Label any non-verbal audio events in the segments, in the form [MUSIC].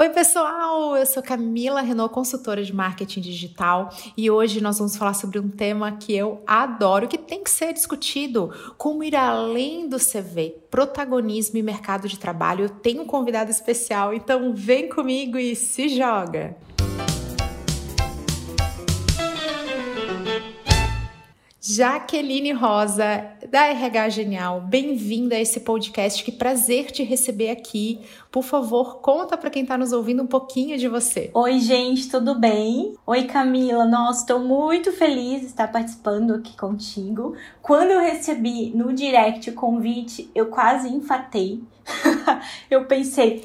Oi, pessoal! Eu sou Camila Renault, consultora de marketing digital, e hoje nós vamos falar sobre um tema que eu adoro, que tem que ser discutido: como ir além do CV, protagonismo e mercado de trabalho. Eu tenho um convidado especial, então vem comigo e se joga! Jaqueline Rosa, da RH Genial, bem-vinda a esse podcast. Que prazer te receber aqui. Por favor, conta para quem está nos ouvindo um pouquinho de você. Oi, gente, tudo bem? Oi, Camila. Nossa, estou muito feliz de estar participando aqui contigo. Quando eu recebi no direct o convite, eu quase infartei. [LAUGHS] eu pensei,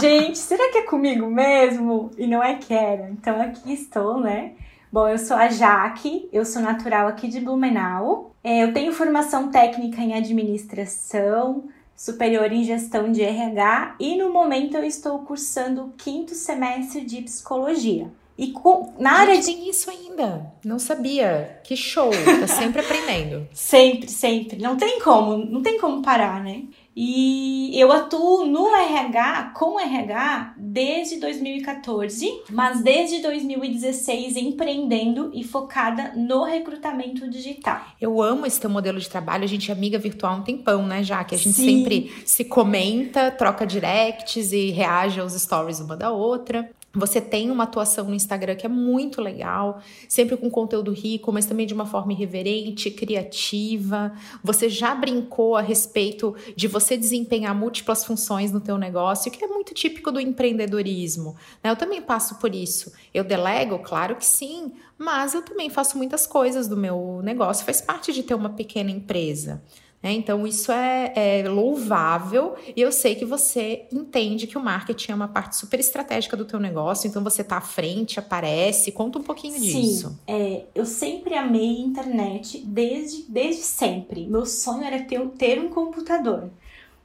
gente, será que é comigo mesmo? E não é que era. Então aqui estou, né? Bom, eu sou a Jaque, eu sou natural aqui de Blumenau. É, eu tenho formação técnica em administração, superior em gestão de RH e no momento eu estou cursando o quinto semestre de psicologia. E com, na área Gente, de... tem isso ainda. Não sabia. Que show. Tá sempre [LAUGHS] aprendendo. sempre, sempre. Não tem como, não tem como parar, né? E eu atuo no RH, com RH, desde 2014, mas desde 2016 empreendendo e focada no recrutamento digital. Eu amo esse teu modelo de trabalho. A gente é amiga virtual há um tempão, né, já que a gente Sim. sempre se comenta, troca directs e reage aos stories uma da outra. Você tem uma atuação no Instagram que é muito legal, sempre com conteúdo rico, mas também de uma forma irreverente, criativa. Você já brincou a respeito de você desempenhar múltiplas funções no teu negócio, que é muito típico do empreendedorismo. Né? Eu também passo por isso. Eu delego? Claro que sim, mas eu também faço muitas coisas do meu negócio, faz parte de ter uma pequena empresa. Né? Então, isso é, é, louvável e eu sei que você entende que o marketing é uma parte super estratégica do teu negócio, então você está à frente, aparece. Conta um pouquinho Sim, disso. É, eu sempre amei internet desde, desde sempre. Meu sonho era ter, ter um computador.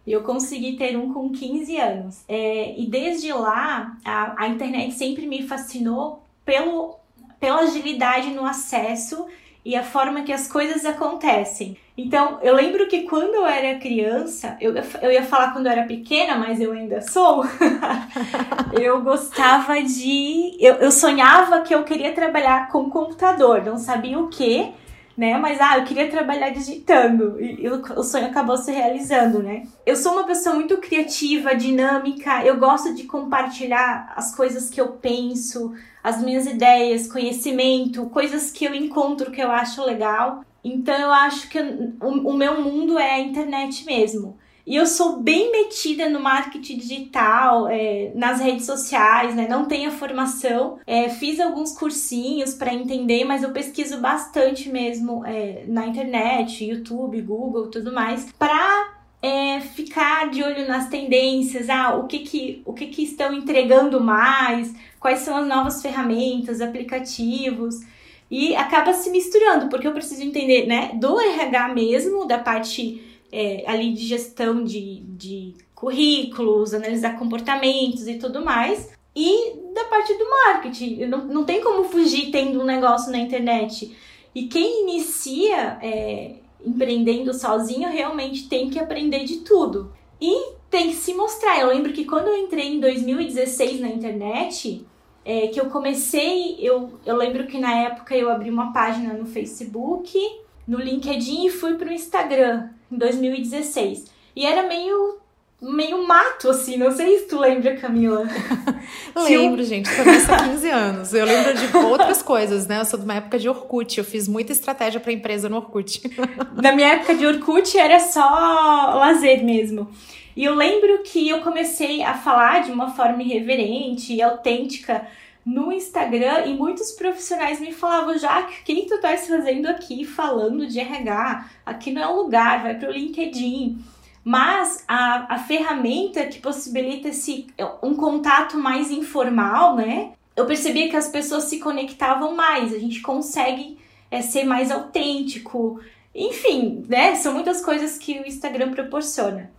Eu consegui ter um com 15 anos. É, e desde lá, a, a internet sempre me fascinou pelo, pela agilidade no acesso e a forma que as coisas acontecem. Então, eu lembro que quando eu era criança, eu, eu ia falar quando eu era pequena, mas eu ainda sou. [LAUGHS] eu gostava de. Eu, eu sonhava que eu queria trabalhar com computador, não sabia o que, né? Mas ah, eu queria trabalhar digitando e, o sonho acabou se realizando, né? Eu sou uma pessoa muito criativa, dinâmica, eu gosto de compartilhar as coisas que eu penso, as minhas ideias, conhecimento, coisas que eu encontro que eu acho legal. Então eu acho que o, o meu mundo é a internet mesmo. E eu sou bem metida no marketing digital, é, nas redes sociais, né? Não tenho formação, é, fiz alguns cursinhos para entender, mas eu pesquiso bastante mesmo é, na internet, YouTube, Google, tudo mais, para é, ficar de olho nas tendências, ah, o que que, o que que estão entregando mais, quais são as novas ferramentas, aplicativos? E acaba se misturando, porque eu preciso entender, né, do RH mesmo, da parte é, ali de gestão de, de currículos, analisar comportamentos e tudo mais, e da parte do marketing. Não, não tem como fugir tendo um negócio na internet. E quem inicia é, empreendendo sozinho realmente tem que aprender de tudo. E tem que se mostrar. Eu lembro que quando eu entrei em 2016 na internet, é, que eu comecei, eu, eu lembro que na época eu abri uma página no Facebook, no LinkedIn e fui pro Instagram em 2016. E era meio meio mato, assim, não sei se tu lembra, Camila. [LAUGHS] lembro, eu... gente, começa há 15 anos. Eu lembro de outras coisas, né? Eu sou de uma época de Orkut, eu fiz muita estratégia para empresa no Orkut. [LAUGHS] Na minha época de Orkut era só lazer mesmo. E eu lembro que eu comecei a falar de uma forma irreverente e autêntica no Instagram e muitos profissionais me falavam, já que que tu estás fazendo aqui falando de RH? Aqui não é o lugar, vai para o LinkedIn. Mas a, a ferramenta que possibilita esse, um contato mais informal, né? Eu percebia que as pessoas se conectavam mais, a gente consegue é, ser mais autêntico. Enfim, né? São muitas coisas que o Instagram proporciona.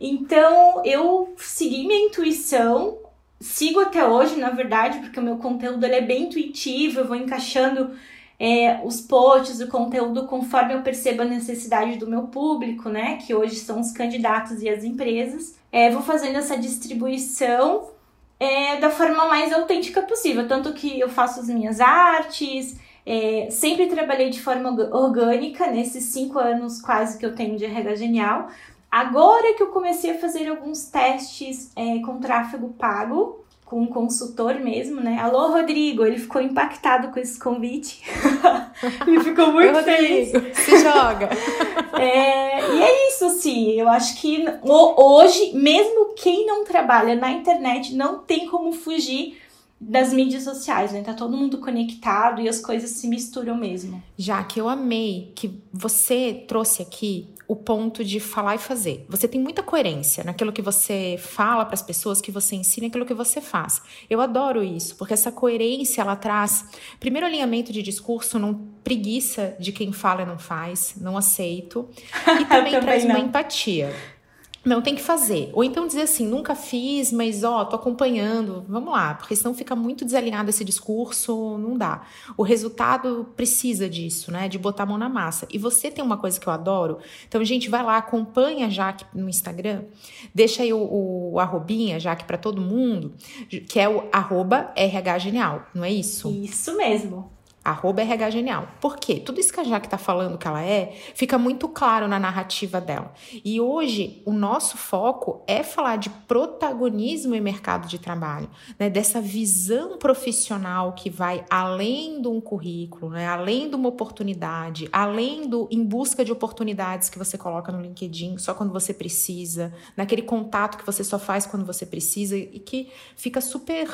Então eu segui minha intuição, sigo até hoje, na verdade, porque o meu conteúdo ele é bem intuitivo, eu vou encaixando é, os posts, o conteúdo conforme eu percebo a necessidade do meu público, né? Que hoje são os candidatos e as empresas. É, vou fazendo essa distribuição é, da forma mais autêntica possível. Tanto que eu faço as minhas artes, é, sempre trabalhei de forma orgânica nesses cinco anos quase que eu tenho de RH Genial. Agora que eu comecei a fazer alguns testes é, com tráfego pago, com um consultor mesmo, né? Alô, Rodrigo, ele ficou impactado com esse convite. [LAUGHS] ele ficou muito feliz. Se joga. [LAUGHS] é, e é isso, sim. Eu acho que hoje, mesmo quem não trabalha na internet, não tem como fugir das mídias sociais, né? Tá todo mundo conectado e as coisas se misturam mesmo. Já que eu amei que você trouxe aqui o ponto de falar e fazer. Você tem muita coerência naquilo que você fala para as pessoas, que você ensina, aquilo que você faz. Eu adoro isso, porque essa coerência ela traz primeiro alinhamento de discurso, não preguiça de quem fala e não faz, não aceito, e [LAUGHS] também, também traz não. uma empatia. Não, tem que fazer. Ou então dizer assim, nunca fiz, mas ó, tô acompanhando. Vamos lá, porque senão fica muito desalinhado esse discurso, não dá. O resultado precisa disso, né? De botar a mão na massa. E você tem uma coisa que eu adoro. Então, gente, vai lá, acompanha a Jaque no Instagram. Deixa aí o, o arrobinha, Jaque, para todo mundo, que é o arroba RH Genial, não é isso? Isso mesmo. Arroba RH Genial. Por quê? Tudo isso que a Jaque está falando que ela é, fica muito claro na narrativa dela. E hoje, o nosso foco é falar de protagonismo em mercado de trabalho, né? dessa visão profissional que vai além de um currículo, né? além de uma oportunidade, além do em busca de oportunidades que você coloca no LinkedIn só quando você precisa, naquele contato que você só faz quando você precisa e que fica super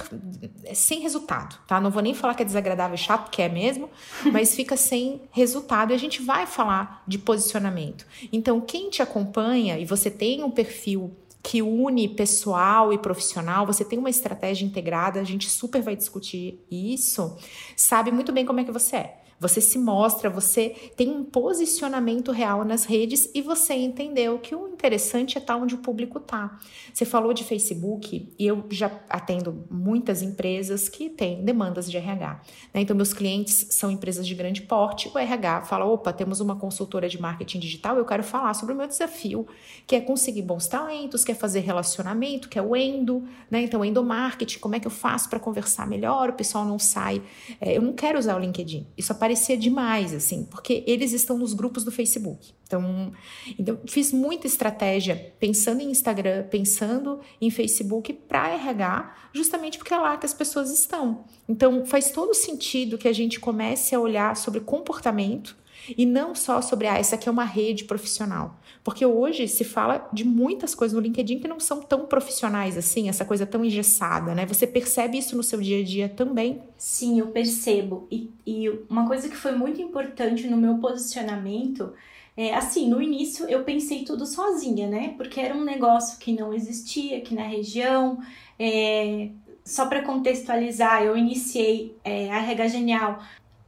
é, sem resultado, tá? Não vou nem falar que é desagradável e chato, que é mesmo mas fica sem resultado e a gente vai falar de posicionamento. Então, quem te acompanha e você tem um perfil que une pessoal e profissional, você tem uma estratégia integrada, a gente super vai discutir isso, sabe muito bem como é que você é. Você se mostra, você tem um posicionamento real nas redes e você entendeu que o interessante é estar onde o público está. Você falou de Facebook e eu já atendo muitas empresas que têm demandas de RH. Né? Então, meus clientes são empresas de grande porte. O RH fala: opa, temos uma consultora de marketing digital, eu quero falar sobre o meu desafio, que é conseguir bons talentos, que é fazer relacionamento, que é o endo, né? Então, endomarketing, como é que eu faço para conversar melhor? O pessoal não sai. É, eu não quero usar o LinkedIn. Isso parecia demais, assim, porque eles estão nos grupos do Facebook. Então, então fiz muita estratégia pensando em Instagram, pensando em Facebook para RH, justamente porque é lá que as pessoas estão. Então, faz todo sentido que a gente comece a olhar sobre comportamento e não só sobre, ah, essa aqui é uma rede profissional. Porque hoje se fala de muitas coisas no LinkedIn que não são tão profissionais assim, essa coisa tão engessada, né? Você percebe isso no seu dia a dia também? Sim, eu percebo. E, e uma coisa que foi muito importante no meu posicionamento é, assim, no início eu pensei tudo sozinha, né? Porque era um negócio que não existia aqui na região. É, só para contextualizar, eu iniciei é, a RH Genial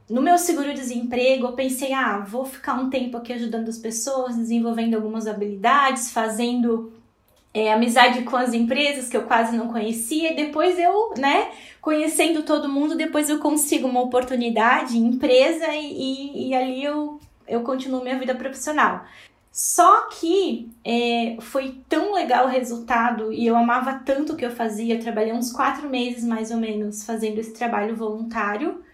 no meu seguro-desemprego, eu pensei, ah, vou ficar um tempo aqui ajudando as pessoas, desenvolvendo algumas habilidades, fazendo é, amizade com as empresas que eu quase não conhecia. Depois eu, né, conhecendo todo mundo, depois eu consigo uma oportunidade em empresa e, e, e ali eu, eu continuo minha vida profissional. Só que é, foi tão legal o resultado e eu amava tanto o que eu fazia. Eu trabalhei uns quatro meses mais ou menos fazendo esse trabalho voluntário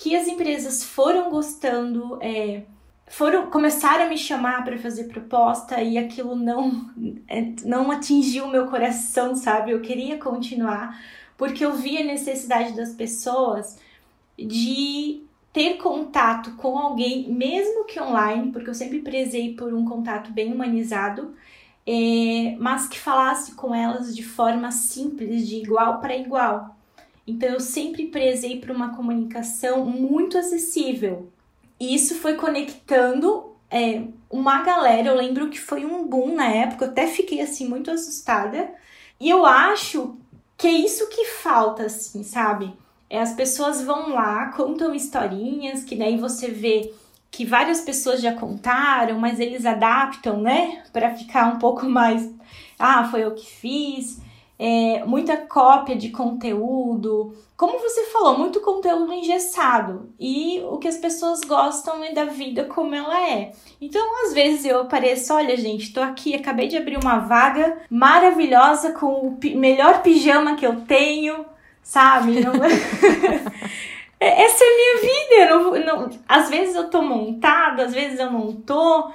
que as empresas foram gostando, é, foram começaram a me chamar para fazer proposta e aquilo não é, não atingiu meu coração, sabe? Eu queria continuar porque eu via a necessidade das pessoas de ter contato com alguém, mesmo que online, porque eu sempre prezei por um contato bem humanizado, é, mas que falasse com elas de forma simples, de igual para igual. Então eu sempre prezei por uma comunicação muito acessível. E isso foi conectando é, uma galera. Eu lembro que foi um boom na época, eu até fiquei assim muito assustada. E eu acho que é isso que falta, assim, sabe? É, as pessoas vão lá, contam historinhas, que daí você vê que várias pessoas já contaram, mas eles adaptam, né? Para ficar um pouco [LAUGHS] mais. Ah, foi eu que fiz. É, muita cópia de conteúdo. Como você falou, muito conteúdo engessado. E o que as pessoas gostam é da vida como ela é. Então, às vezes eu apareço, olha, gente, tô aqui, acabei de abrir uma vaga maravilhosa com o melhor pijama que eu tenho, sabe? Não... É, [LAUGHS] essa é a minha vida. Não, não, às vezes eu tô montada, às vezes eu não tô.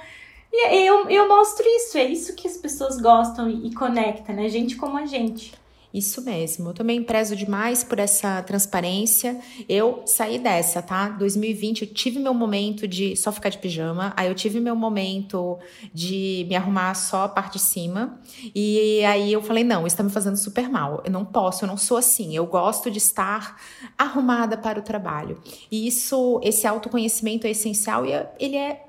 E eu, eu mostro isso, é isso que as pessoas gostam e, e conecta, né? Gente como a gente. Isso mesmo. Eu também prezo demais por essa transparência. Eu saí dessa, tá? 2020 eu tive meu momento de só ficar de pijama, aí eu tive meu momento de me arrumar só a parte de cima. E aí eu falei: "Não, isso tá me fazendo super mal. Eu não posso, eu não sou assim. Eu gosto de estar arrumada para o trabalho". E isso, esse autoconhecimento é essencial e é, ele é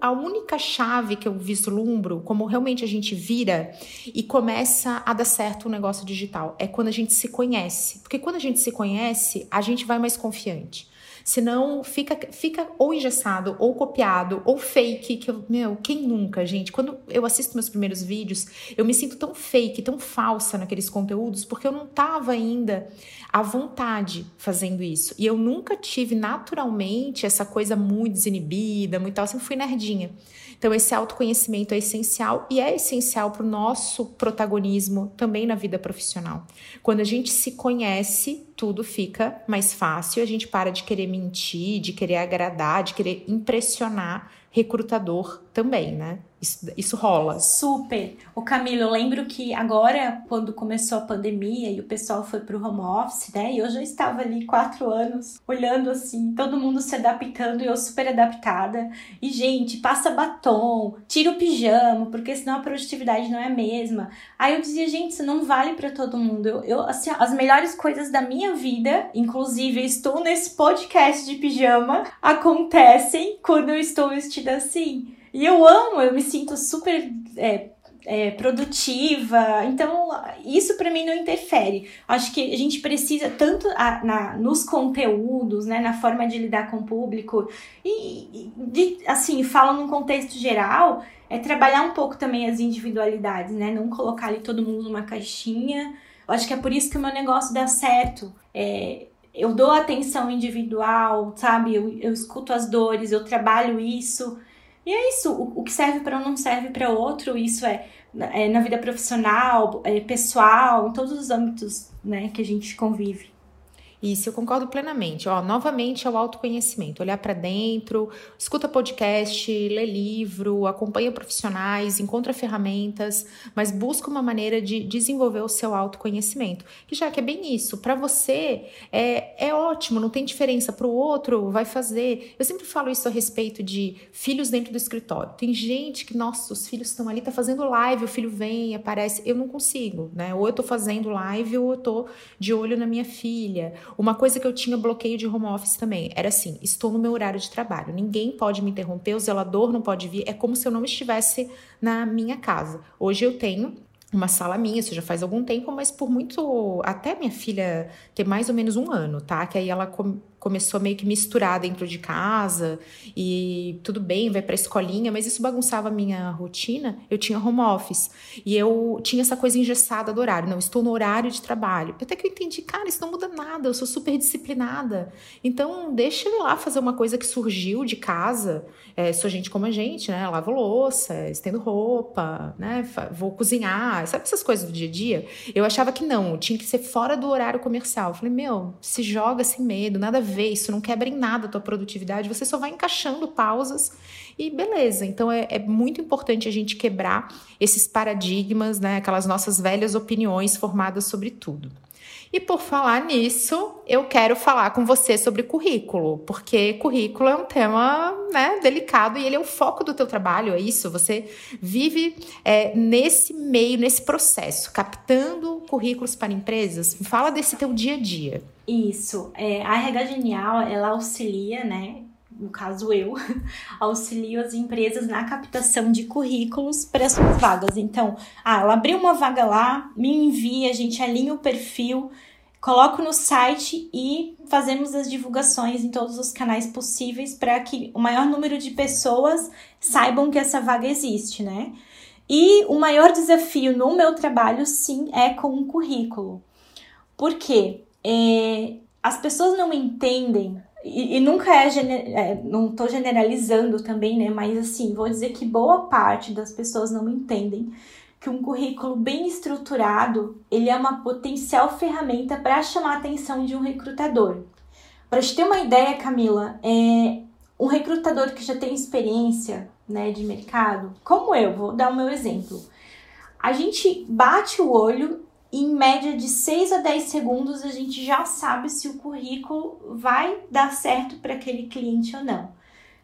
a única chave que eu vislumbro, como realmente a gente vira e começa a dar certo o negócio digital, é quando a gente se conhece. Porque quando a gente se conhece, a gente vai mais confiante. Senão fica, fica ou engessado, ou copiado, ou fake, que eu, meu, quem nunca, gente? Quando eu assisto meus primeiros vídeos, eu me sinto tão fake, tão falsa naqueles conteúdos, porque eu não tava ainda à vontade fazendo isso. E eu nunca tive naturalmente essa coisa muito desinibida, muito tal, eu sempre fui nerdinha. Então, esse autoconhecimento é essencial e é essencial para o nosso protagonismo também na vida profissional. Quando a gente se conhece, tudo fica mais fácil, a gente para de querer mentir, de querer agradar, de querer impressionar recrutador também, né? Isso, isso rola. Super. O Camilo, eu lembro que agora, quando começou a pandemia e o pessoal foi pro home office, né? E eu já estava ali quatro anos, olhando assim, todo mundo se adaptando e eu super adaptada. E, gente, passa batom, tira o pijama, porque senão a produtividade não é a mesma. Aí eu dizia, gente, isso não vale para todo mundo. Eu, eu, assim, as melhores coisas da minha vida, inclusive estou nesse podcast de pijama, acontecem quando eu estou vestida assim. E eu amo, eu me sinto super é, é, produtiva. Então, isso para mim não interfere. Acho que a gente precisa tanto a, na, nos conteúdos, né, na forma de lidar com o público, e, de, assim, falo num contexto geral, é trabalhar um pouco também as individualidades, né? Não colocar ali todo mundo numa caixinha. Eu acho que é por isso que o meu negócio dá certo. É, eu dou atenção individual, sabe? Eu, eu escuto as dores, eu trabalho isso. E é isso, o, o que serve para um não serve para outro, isso é, é, na vida profissional, é, pessoal, em todos os âmbitos né, que a gente convive. Isso, eu concordo plenamente. Ó, novamente é o autoconhecimento, olhar para dentro, escuta podcast, lê livro, acompanha profissionais, encontra ferramentas, mas busca uma maneira de desenvolver o seu autoconhecimento. Que já que é bem isso, para você é, é ótimo, não tem diferença, para o outro vai fazer. Eu sempre falo isso a respeito de filhos dentro do escritório. Tem gente que, nossa, os filhos estão ali, tá fazendo live, o filho vem, aparece. Eu não consigo, né? Ou eu tô fazendo live ou eu tô de olho na minha filha uma coisa que eu tinha bloqueio de home office também era assim: estou no meu horário de trabalho, ninguém pode me interromper, o zelador não pode vir, é como se eu não estivesse na minha casa. Hoje eu tenho uma sala minha, isso já faz algum tempo, mas por muito. Até minha filha ter mais ou menos um ano, tá? Que aí ela começou meio que misturar dentro de casa e tudo bem, vai pra escolinha, mas isso bagunçava a minha rotina. Eu tinha home office e eu tinha essa coisa engessada do horário. Não, estou no horário de trabalho. Até que eu entendi, cara, isso não muda nada, eu sou super disciplinada. Então, deixa ele lá fazer uma coisa que surgiu de casa. É, sou gente como a gente, né? Lavo louça, estendo roupa, né? Vou cozinhar, sabe essas coisas do dia a dia? Eu achava que não, tinha que ser fora do horário comercial. Eu falei, meu, se joga sem medo, nada a isso não quebra em nada a tua produtividade, você só vai encaixando pausas e beleza. Então é, é muito importante a gente quebrar esses paradigmas, né? Aquelas nossas velhas opiniões formadas sobre tudo. E por falar nisso, eu quero falar com você sobre currículo, porque currículo é um tema né, delicado e ele é o foco do teu trabalho, é isso? Você vive é, nesse meio, nesse processo, captando currículos para empresas. Fala desse teu dia a dia. Isso. É, a RH Genial, ela auxilia, né? No caso eu, [LAUGHS] auxilio as empresas na captação de currículos para suas vagas. Então, ah, ela abriu uma vaga lá, me envia, a gente alinha o perfil, coloco no site e fazemos as divulgações em todos os canais possíveis para que o maior número de pessoas saibam que essa vaga existe, né? E o maior desafio no meu trabalho, sim, é com o currículo. Porque é, as pessoas não entendem, e, e nunca é, é não estou generalizando também, né? Mas assim, vou dizer que boa parte das pessoas não entendem que um currículo bem estruturado ele é uma potencial ferramenta para chamar a atenção de um recrutador. Para te ter uma ideia, Camila, é um recrutador que já tem experiência né, de mercado, como eu, vou dar o meu exemplo. A gente bate o olho em média de 6 a 10 segundos a gente já sabe se o currículo vai dar certo para aquele cliente ou não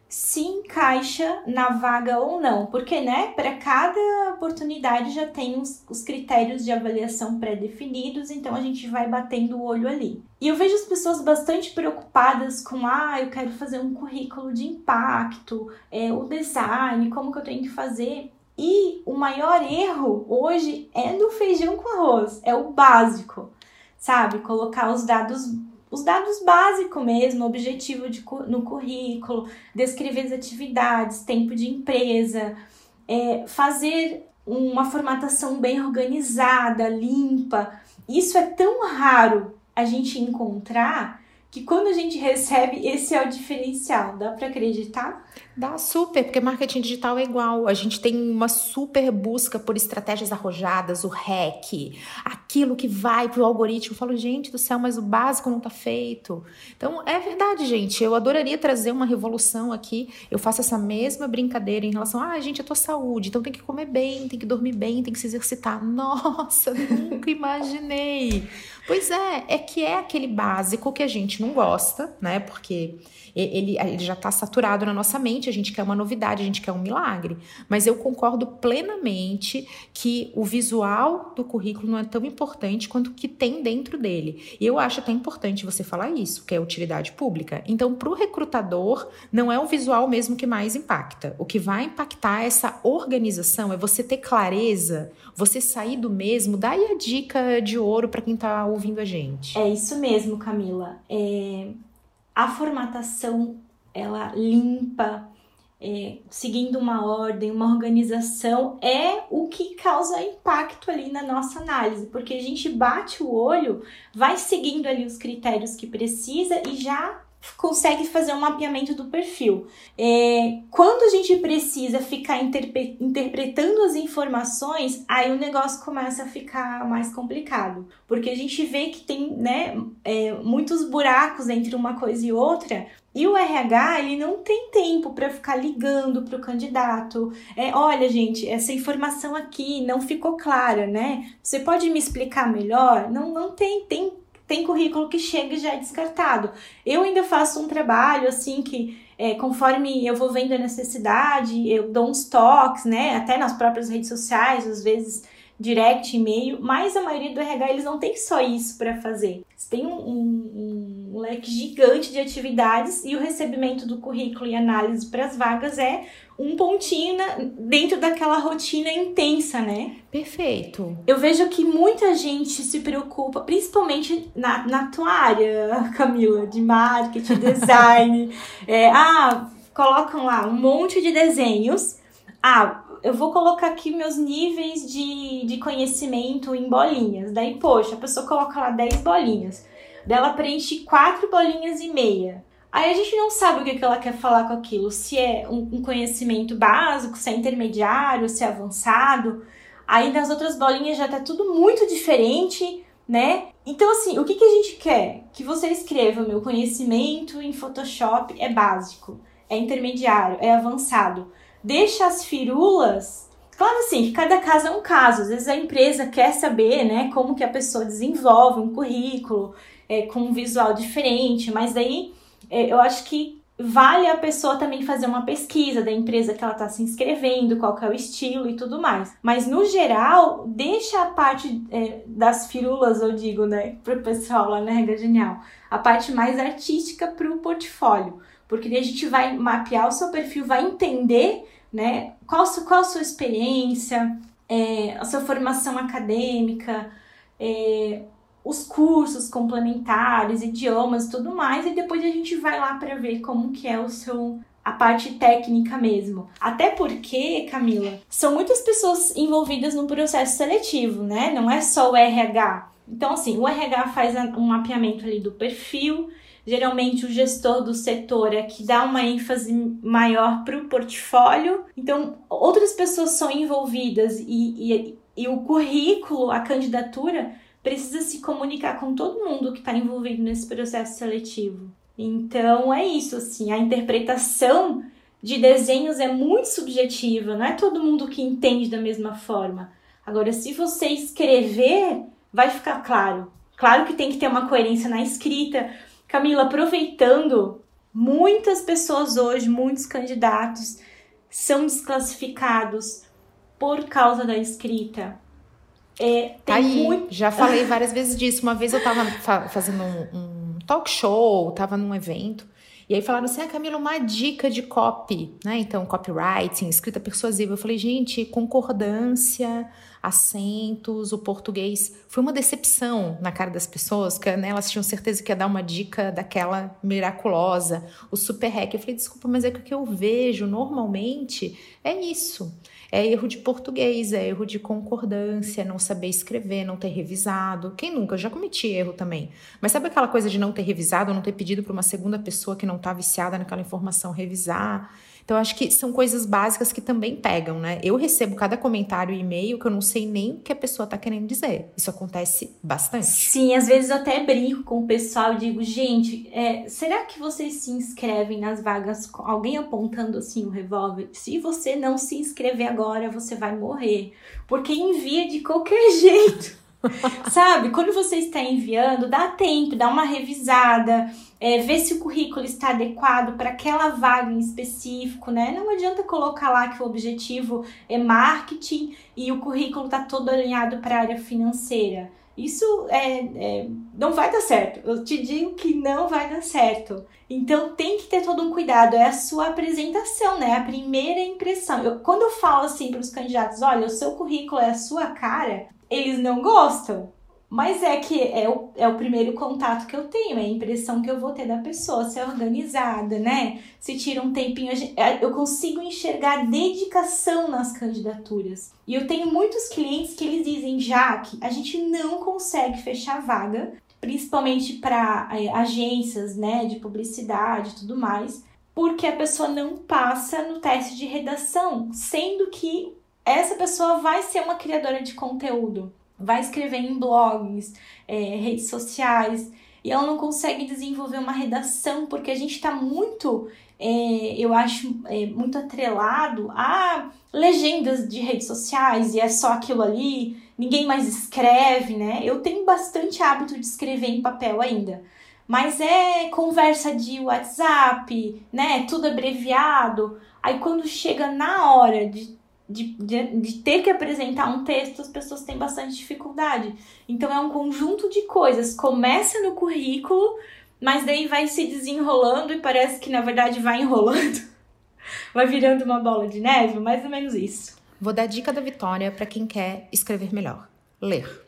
se encaixa na vaga ou não, porque, né, para cada oportunidade já tem os, os critérios de avaliação pré-definidos, então a gente vai batendo o olho ali. E eu vejo as pessoas bastante preocupadas com, ah, eu quero fazer um currículo de impacto, é, o design, como que eu tenho que fazer. E o maior erro hoje é do feijão com arroz, é o básico, sabe? Colocar os dados os dados básicos mesmo, objetivo de, no currículo, descrever as atividades, tempo de empresa, é, fazer uma formatação bem organizada, limpa. Isso é tão raro a gente encontrar que quando a gente recebe, esse é o diferencial. Dá para acreditar? Dá super, porque marketing digital é igual. A gente tem uma super busca por estratégias arrojadas, o hack, aquilo que vai pro algoritmo. Eu falo, gente do céu, mas o básico não tá feito. Então, é verdade, gente. Eu adoraria trazer uma revolução aqui. Eu faço essa mesma brincadeira em relação a, ah, gente, eu tô saúde, então tem que comer bem, tem que dormir bem, tem que se exercitar. [LAUGHS] Nossa, nunca imaginei. Pois é, é que é aquele básico que a gente não gosta, né? Porque ele, ele já está saturado na nossa mente, a gente quer uma novidade, a gente quer um milagre. Mas eu concordo plenamente que o visual do currículo não é tão importante quanto o que tem dentro dele. E eu acho até importante você falar isso, que é utilidade pública. Então, para o recrutador, não é o visual mesmo que mais impacta. O que vai impactar essa organização é você ter clareza, você sair do mesmo. Dá aí a dica de ouro para quem está ouvindo a gente. É isso mesmo, Camila. É, a formatação ela limpa, é, seguindo uma ordem, uma organização, é o que causa impacto ali na nossa análise, porque a gente bate o olho, vai seguindo ali os critérios que precisa e já consegue fazer um mapeamento do perfil. É, quando a gente precisa ficar interpre interpretando as informações, aí o negócio começa a ficar mais complicado, porque a gente vê que tem né, é, muitos buracos entre uma coisa e outra. E o RH, ele não tem tempo para ficar ligando para o candidato. É, olha, gente, essa informação aqui não ficou clara, né? Você pode me explicar melhor? Não, não tem, tem tem currículo que chega e já é descartado. Eu ainda faço um trabalho assim que é, conforme eu vou vendo a necessidade, eu dou uns toques, né? Até nas próprias redes sociais, às vezes direct, e-mail, mas a maioria do RH eles não tem só isso para fazer. Você tem um, um, um, leque gigante de atividades e o recebimento do currículo e análise para as vagas é um pontinho na, dentro daquela rotina intensa, né? Perfeito. Eu vejo que muita gente se preocupa, principalmente na, na tua área, [LAUGHS] Camila, de marketing, [LAUGHS] design. é, ah, colocam lá um monte de desenhos. Ah, eu vou colocar aqui meus níveis de, de conhecimento em bolinhas. Daí, poxa, a pessoa coloca lá 10 bolinhas. Dela preenche quatro bolinhas e meia. Aí a gente não sabe o que, ela quer falar com aquilo, se é um, conhecimento básico, se é intermediário, se é avançado. Aí nas outras bolinhas já tá tudo muito diferente, né? Então, assim, o que, que a gente quer? Que você escreva: meu conhecimento em Photoshop é básico, é intermediário, é avançado. Deixa as firulas. Claro, assim, que cada caso é um caso. Às vezes a empresa quer saber, né, como que a pessoa desenvolve um currículo é, com um visual diferente, mas daí é, eu acho que vale a pessoa também fazer uma pesquisa da empresa que ela está se inscrevendo, qual é o estilo e tudo mais. Mas no geral, deixa a parte é, das firulas, eu digo, né, pro pessoal lá na Rega Genial, a parte mais artística pro portfólio. Porque daí a gente vai mapear o seu perfil, vai entender, né, qual, qual a sua experiência, é, a sua formação acadêmica, é, os cursos complementares, idiomas tudo mais, e depois a gente vai lá para ver como que é o seu a parte técnica mesmo. Até porque, Camila, são muitas pessoas envolvidas no processo seletivo, né? Não é só o RH. Então, assim, o RH faz um mapeamento ali do perfil. Geralmente, o gestor do setor é que dá uma ênfase maior para o portfólio. Então, outras pessoas são envolvidas e, e, e o currículo, a candidatura, precisa se comunicar com todo mundo que está envolvido nesse processo seletivo. Então é isso, assim, a interpretação de desenhos é muito subjetiva, não é todo mundo que entende da mesma forma. Agora, se você escrever, vai ficar claro. Claro que tem que ter uma coerência na escrita. Camila, aproveitando, muitas pessoas hoje, muitos candidatos são desclassificados por causa da escrita. É, tem Aí, muito... já falei [LAUGHS] várias vezes disso. Uma vez eu estava fa fazendo um, um talk show, tava num evento. E aí falaram assim, ah, Camila, uma dica de copy, né? Então, copywriting, escrita persuasiva. Eu falei, gente, concordância, acentos, o português. Foi uma decepção na cara das pessoas, que né, elas tinham certeza que ia dar uma dica daquela miraculosa, o super hack. Eu falei, desculpa, mas é que o que eu vejo normalmente é isso. É erro de português, é erro de concordância, não saber escrever, não ter revisado. Quem nunca? Eu já cometi erro também. Mas sabe aquela coisa de não ter revisado, não ter pedido para uma segunda pessoa que não está viciada naquela informação revisar? Então, acho que são coisas básicas que também pegam, né? Eu recebo cada comentário e e-mail que eu não sei nem o que a pessoa tá querendo dizer. Isso acontece bastante. Sim, às vezes eu até brinco com o pessoal e digo, gente, é, será que vocês se inscrevem nas vagas com alguém apontando assim o revólver? Se você não se inscrever agora, você vai morrer. Porque envia de qualquer [LAUGHS] jeito. [LAUGHS] Sabe? Quando você está enviando, dá tempo, dá uma revisada, é, ver se o currículo está adequado para aquela vaga em específico, né? Não adianta colocar lá que o objetivo é marketing e o currículo está todo alinhado para a área financeira. Isso é, é, não vai dar certo. Eu te digo que não vai dar certo. Então tem que ter todo um cuidado. É a sua apresentação, né? A primeira impressão. Eu, quando eu falo assim para os candidatos, olha, o seu currículo é a sua cara, eles não gostam. Mas é que é o, é o primeiro contato que eu tenho, é a impressão que eu vou ter da pessoa, se é organizada, né? Se tira um tempinho, é, eu consigo enxergar dedicação nas candidaturas. E eu tenho muitos clientes que eles dizem, Jaque, a gente não consegue fechar vaga, principalmente para é, agências, né, de publicidade e tudo mais, porque a pessoa não passa no teste de redação, sendo que essa pessoa vai ser uma criadora de conteúdo, vai escrever em blogs, é, redes sociais, e ela não consegue desenvolver uma redação porque a gente está muito, é, eu acho, é, muito atrelado a legendas de redes sociais e é só aquilo ali, ninguém mais escreve, né? Eu tenho bastante hábito de escrever em papel ainda. Mas é conversa de WhatsApp, né? Tudo abreviado. Aí quando chega na hora de de, de, de, ter que apresentar um texto, as pessoas têm bastante dificuldade. Então é um conjunto de coisas. Começa no currículo, mas daí vai se desenrolando e parece que na verdade vai enrolando. [LAUGHS] vai virando uma bola de neve, mais ou menos isso. Vou dar dica da Vitória para quem quer escrever melhor: ler.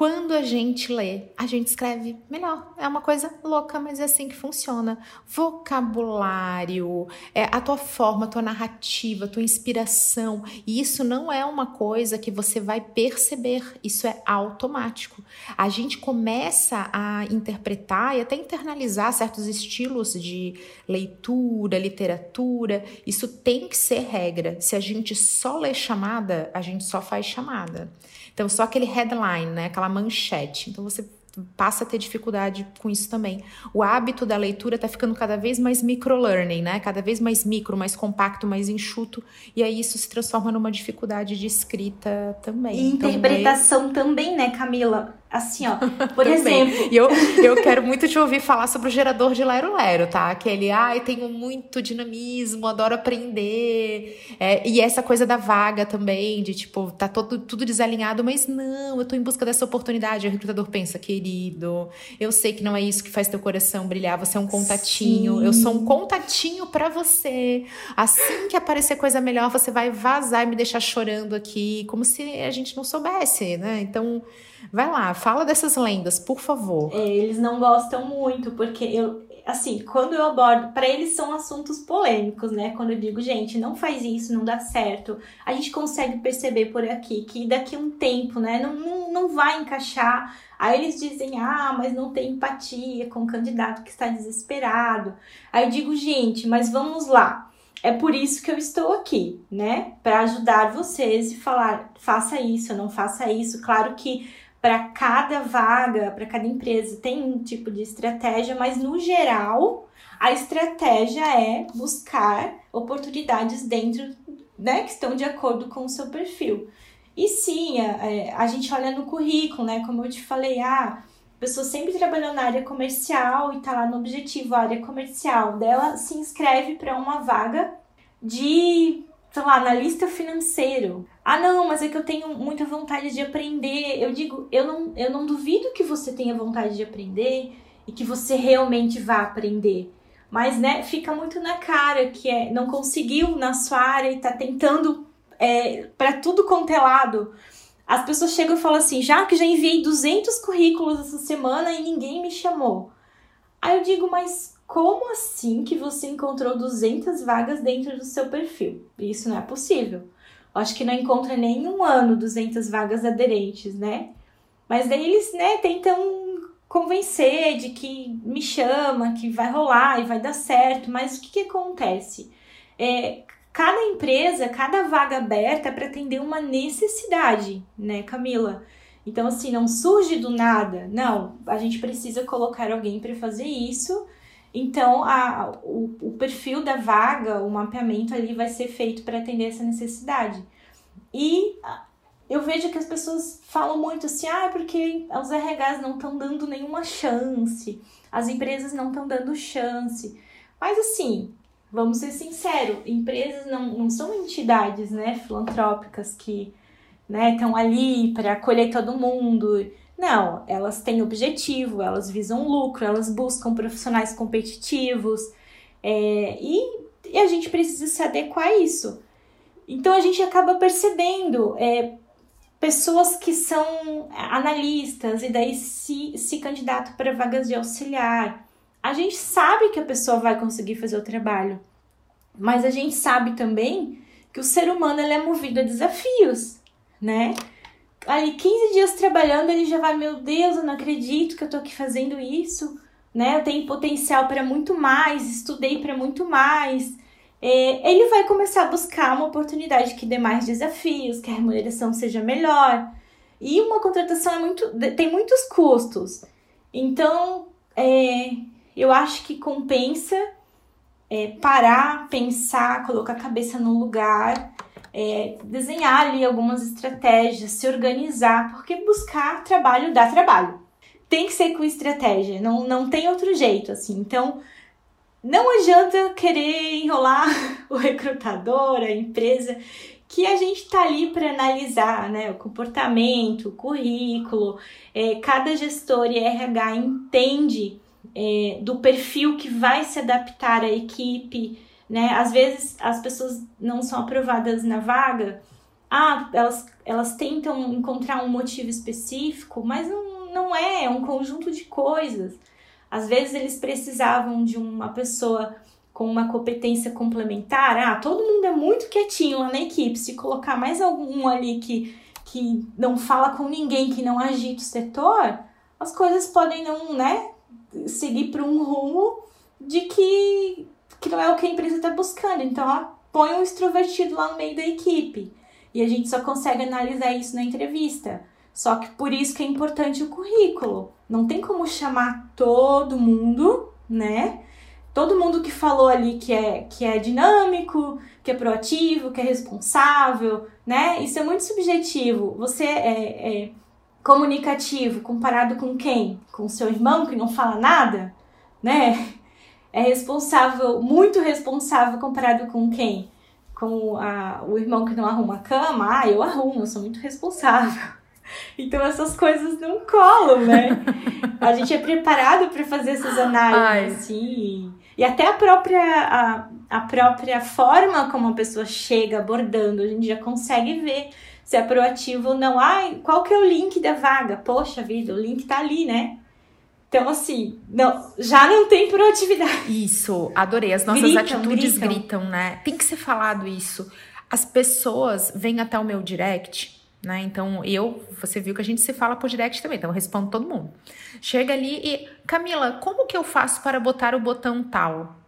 Quando a gente lê, a gente escreve melhor. É uma coisa louca, mas é assim que funciona. Vocabulário, é, a tua forma, a tua narrativa, a tua inspiração. E isso não é uma coisa que você vai perceber, isso é automático. A gente começa a interpretar e até internalizar certos estilos de leitura, literatura. Isso tem que ser regra. Se a gente só lê chamada, a gente só faz chamada. Então, só aquele headline, né? Aquela manchete. Então, você passa a ter dificuldade com isso também. O hábito da leitura está ficando cada vez mais microlearning, né? Cada vez mais micro, mais compacto, mais enxuto, e aí isso se transforma numa dificuldade de escrita também. E então, interpretação também, né, Camila? Assim, ó, [LAUGHS] por exemplo. E eu, eu quero muito te ouvir falar sobre o gerador de Lero Lero, tá? Aquele, ai, ah, tenho muito dinamismo, adoro aprender. É, e essa coisa da vaga também, de tipo, tá todo, tudo desalinhado, mas não, eu tô em busca dessa oportunidade. O recrutador pensa, querido, eu sei que não é isso que faz teu coração brilhar, você é um contatinho, Sim. eu sou um contatinho para você. Assim que aparecer coisa melhor, você vai vazar e me deixar chorando aqui, como se a gente não soubesse, né? Então. Vai lá, fala dessas lendas, por favor. É, eles não gostam muito, porque eu, assim, quando eu abordo, para eles são assuntos polêmicos, né? Quando eu digo, gente, não faz isso, não dá certo. A gente consegue perceber por aqui que daqui a um tempo, né, não, não, não vai encaixar. Aí eles dizem, ah, mas não tem empatia com o candidato que está desesperado. Aí eu digo, gente, mas vamos lá. É por isso que eu estou aqui, né? Para ajudar vocês e falar, faça isso, não faça isso. Claro que para cada vaga, para cada empresa tem um tipo de estratégia, mas no geral a estratégia é buscar oportunidades dentro, né, que estão de acordo com o seu perfil. E sim, a, é, a gente olha no currículo, né, como eu te falei, ah, a pessoa sempre trabalhou na área comercial e tá lá no objetivo, área comercial dela se inscreve para uma vaga de sei lá, analista financeiro. Ah, não, mas é que eu tenho muita vontade de aprender. Eu digo, eu não, eu não duvido que você tenha vontade de aprender e que você realmente vá aprender. Mas, né, fica muito na cara que é, não conseguiu na sua área e tá tentando é, para tudo quanto é lado. As pessoas chegam e falam assim, já que já enviei 200 currículos essa semana e ninguém me chamou. Aí eu digo, mas como assim que você encontrou 200 vagas dentro do seu perfil? Isso não é possível. Acho que não encontra nem um ano 200 vagas aderentes, né? Mas daí eles, né, tentam convencer de que me chama, que vai rolar e vai dar certo. Mas o que, que acontece? É, cada empresa, cada vaga aberta é para atender uma necessidade, né, Camila? Então, assim, não surge do nada. Não, a gente precisa colocar alguém para fazer isso então, a, o, o perfil da vaga, o mapeamento ali vai ser feito para atender essa necessidade. E eu vejo que as pessoas falam muito assim, ah, porque os RHs não estão dando nenhuma chance, as empresas não estão dando chance. Mas assim, vamos ser sinceros, empresas não, não são entidades né, filantrópicas que estão né, ali para acolher todo mundo não, elas têm objetivo, elas visam lucro, elas buscam profissionais competitivos é, e, e, a gente precisa se adequar a isso. Então a gente acaba percebendo é, pessoas que são analistas e daí se, se candidatam para vagas de auxiliar. A gente sabe que a pessoa vai conseguir fazer o trabalho, mas a gente sabe também que o ser humano ele é movido a desafios, né? Ali 15 dias trabalhando, ele já vai, meu Deus, eu não acredito que eu tô aqui fazendo isso, né? Eu tenho potencial para muito mais, estudei para muito mais. É, ele vai começar a buscar uma oportunidade que dê mais desafios, que a remuneração seja melhor. E uma contratação é muito, tem muitos custos. Então, é, eu acho que compensa é, parar, pensar, colocar a cabeça no lugar é, desenhar ali algumas estratégias, se organizar, porque buscar trabalho dá trabalho. Tem que ser com estratégia, não, não tem outro jeito, assim. Então, não adianta querer enrolar [LAUGHS] o recrutador, a empresa, que a gente tá ali para analisar, né, o comportamento, o currículo. É, cada gestor e RH entende é, do perfil que vai se adaptar à equipe, né? Às vezes as pessoas não são aprovadas na vaga, ah, elas, elas tentam encontrar um motivo específico, mas não, não é, é um conjunto de coisas. Às vezes eles precisavam de uma pessoa com uma competência complementar. Ah, todo mundo é muito quietinho lá na equipe. Se colocar mais algum ali que, que não fala com ninguém, que não agita o setor, as coisas podem não, né, seguir para um rumo de que que não é o que a empresa está buscando. Então, põe um extrovertido lá no meio da equipe. E a gente só consegue analisar isso na entrevista. Só que por isso que é importante o currículo. Não tem como chamar todo mundo, né? Todo mundo que falou ali que é, que é dinâmico, que é proativo, que é responsável, né? Isso é muito subjetivo. Você é, é comunicativo comparado com quem? Com seu irmão que não fala nada, né? É responsável, muito responsável comparado com quem? Com a, o irmão que não arruma a cama? Ah, eu arrumo, eu sou muito responsável. [LAUGHS] Então essas coisas não colam, né? [LAUGHS] A gente é preparado para fazer essas análises, assim. E até a própria, a, a própria forma como a pessoa chega abordando, a gente já consegue ver se é proativo ou não. Ai, qual que é o link da vaga? Poxa vida, o link tá ali, né? Então, assim, não, já não tem proatividade. Isso, adorei. As nossas gritam, atitudes gritam. gritam, né? Tem que ser falado isso. As pessoas vêm até o meu direct, né? Então, eu, você viu que a gente se fala por direct também, então eu respondo todo mundo. Chega ali e, Camila, como que eu faço para botar o botão tal?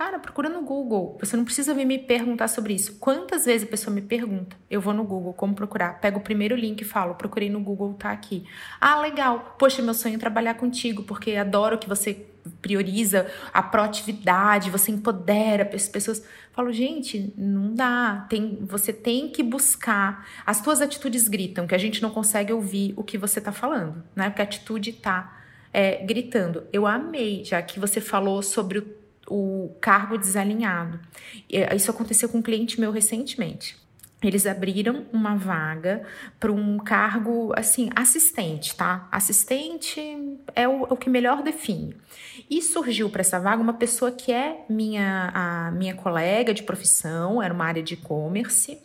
Cara, procura no Google. Você não precisa vir me perguntar sobre isso. Quantas vezes a pessoa me pergunta? Eu vou no Google, como procurar? Pego o primeiro link e falo, procurei no Google, tá aqui. Ah, legal. Poxa, meu sonho é trabalhar contigo, porque adoro que você prioriza a proatividade, você empodera as pessoas. Falo, gente, não dá. Tem, você tem que buscar. As tuas atitudes gritam, que a gente não consegue ouvir o que você tá falando, né? Porque a atitude tá é, gritando. Eu amei, já que você falou sobre o o cargo desalinhado. Eh, isso aconteceu com um cliente meu recentemente. Eles abriram uma vaga para um cargo assim, assistente, tá? Assistente é o, é o que melhor define. E surgiu para essa vaga uma pessoa que é minha, a minha colega de profissão, era uma área de e-commerce,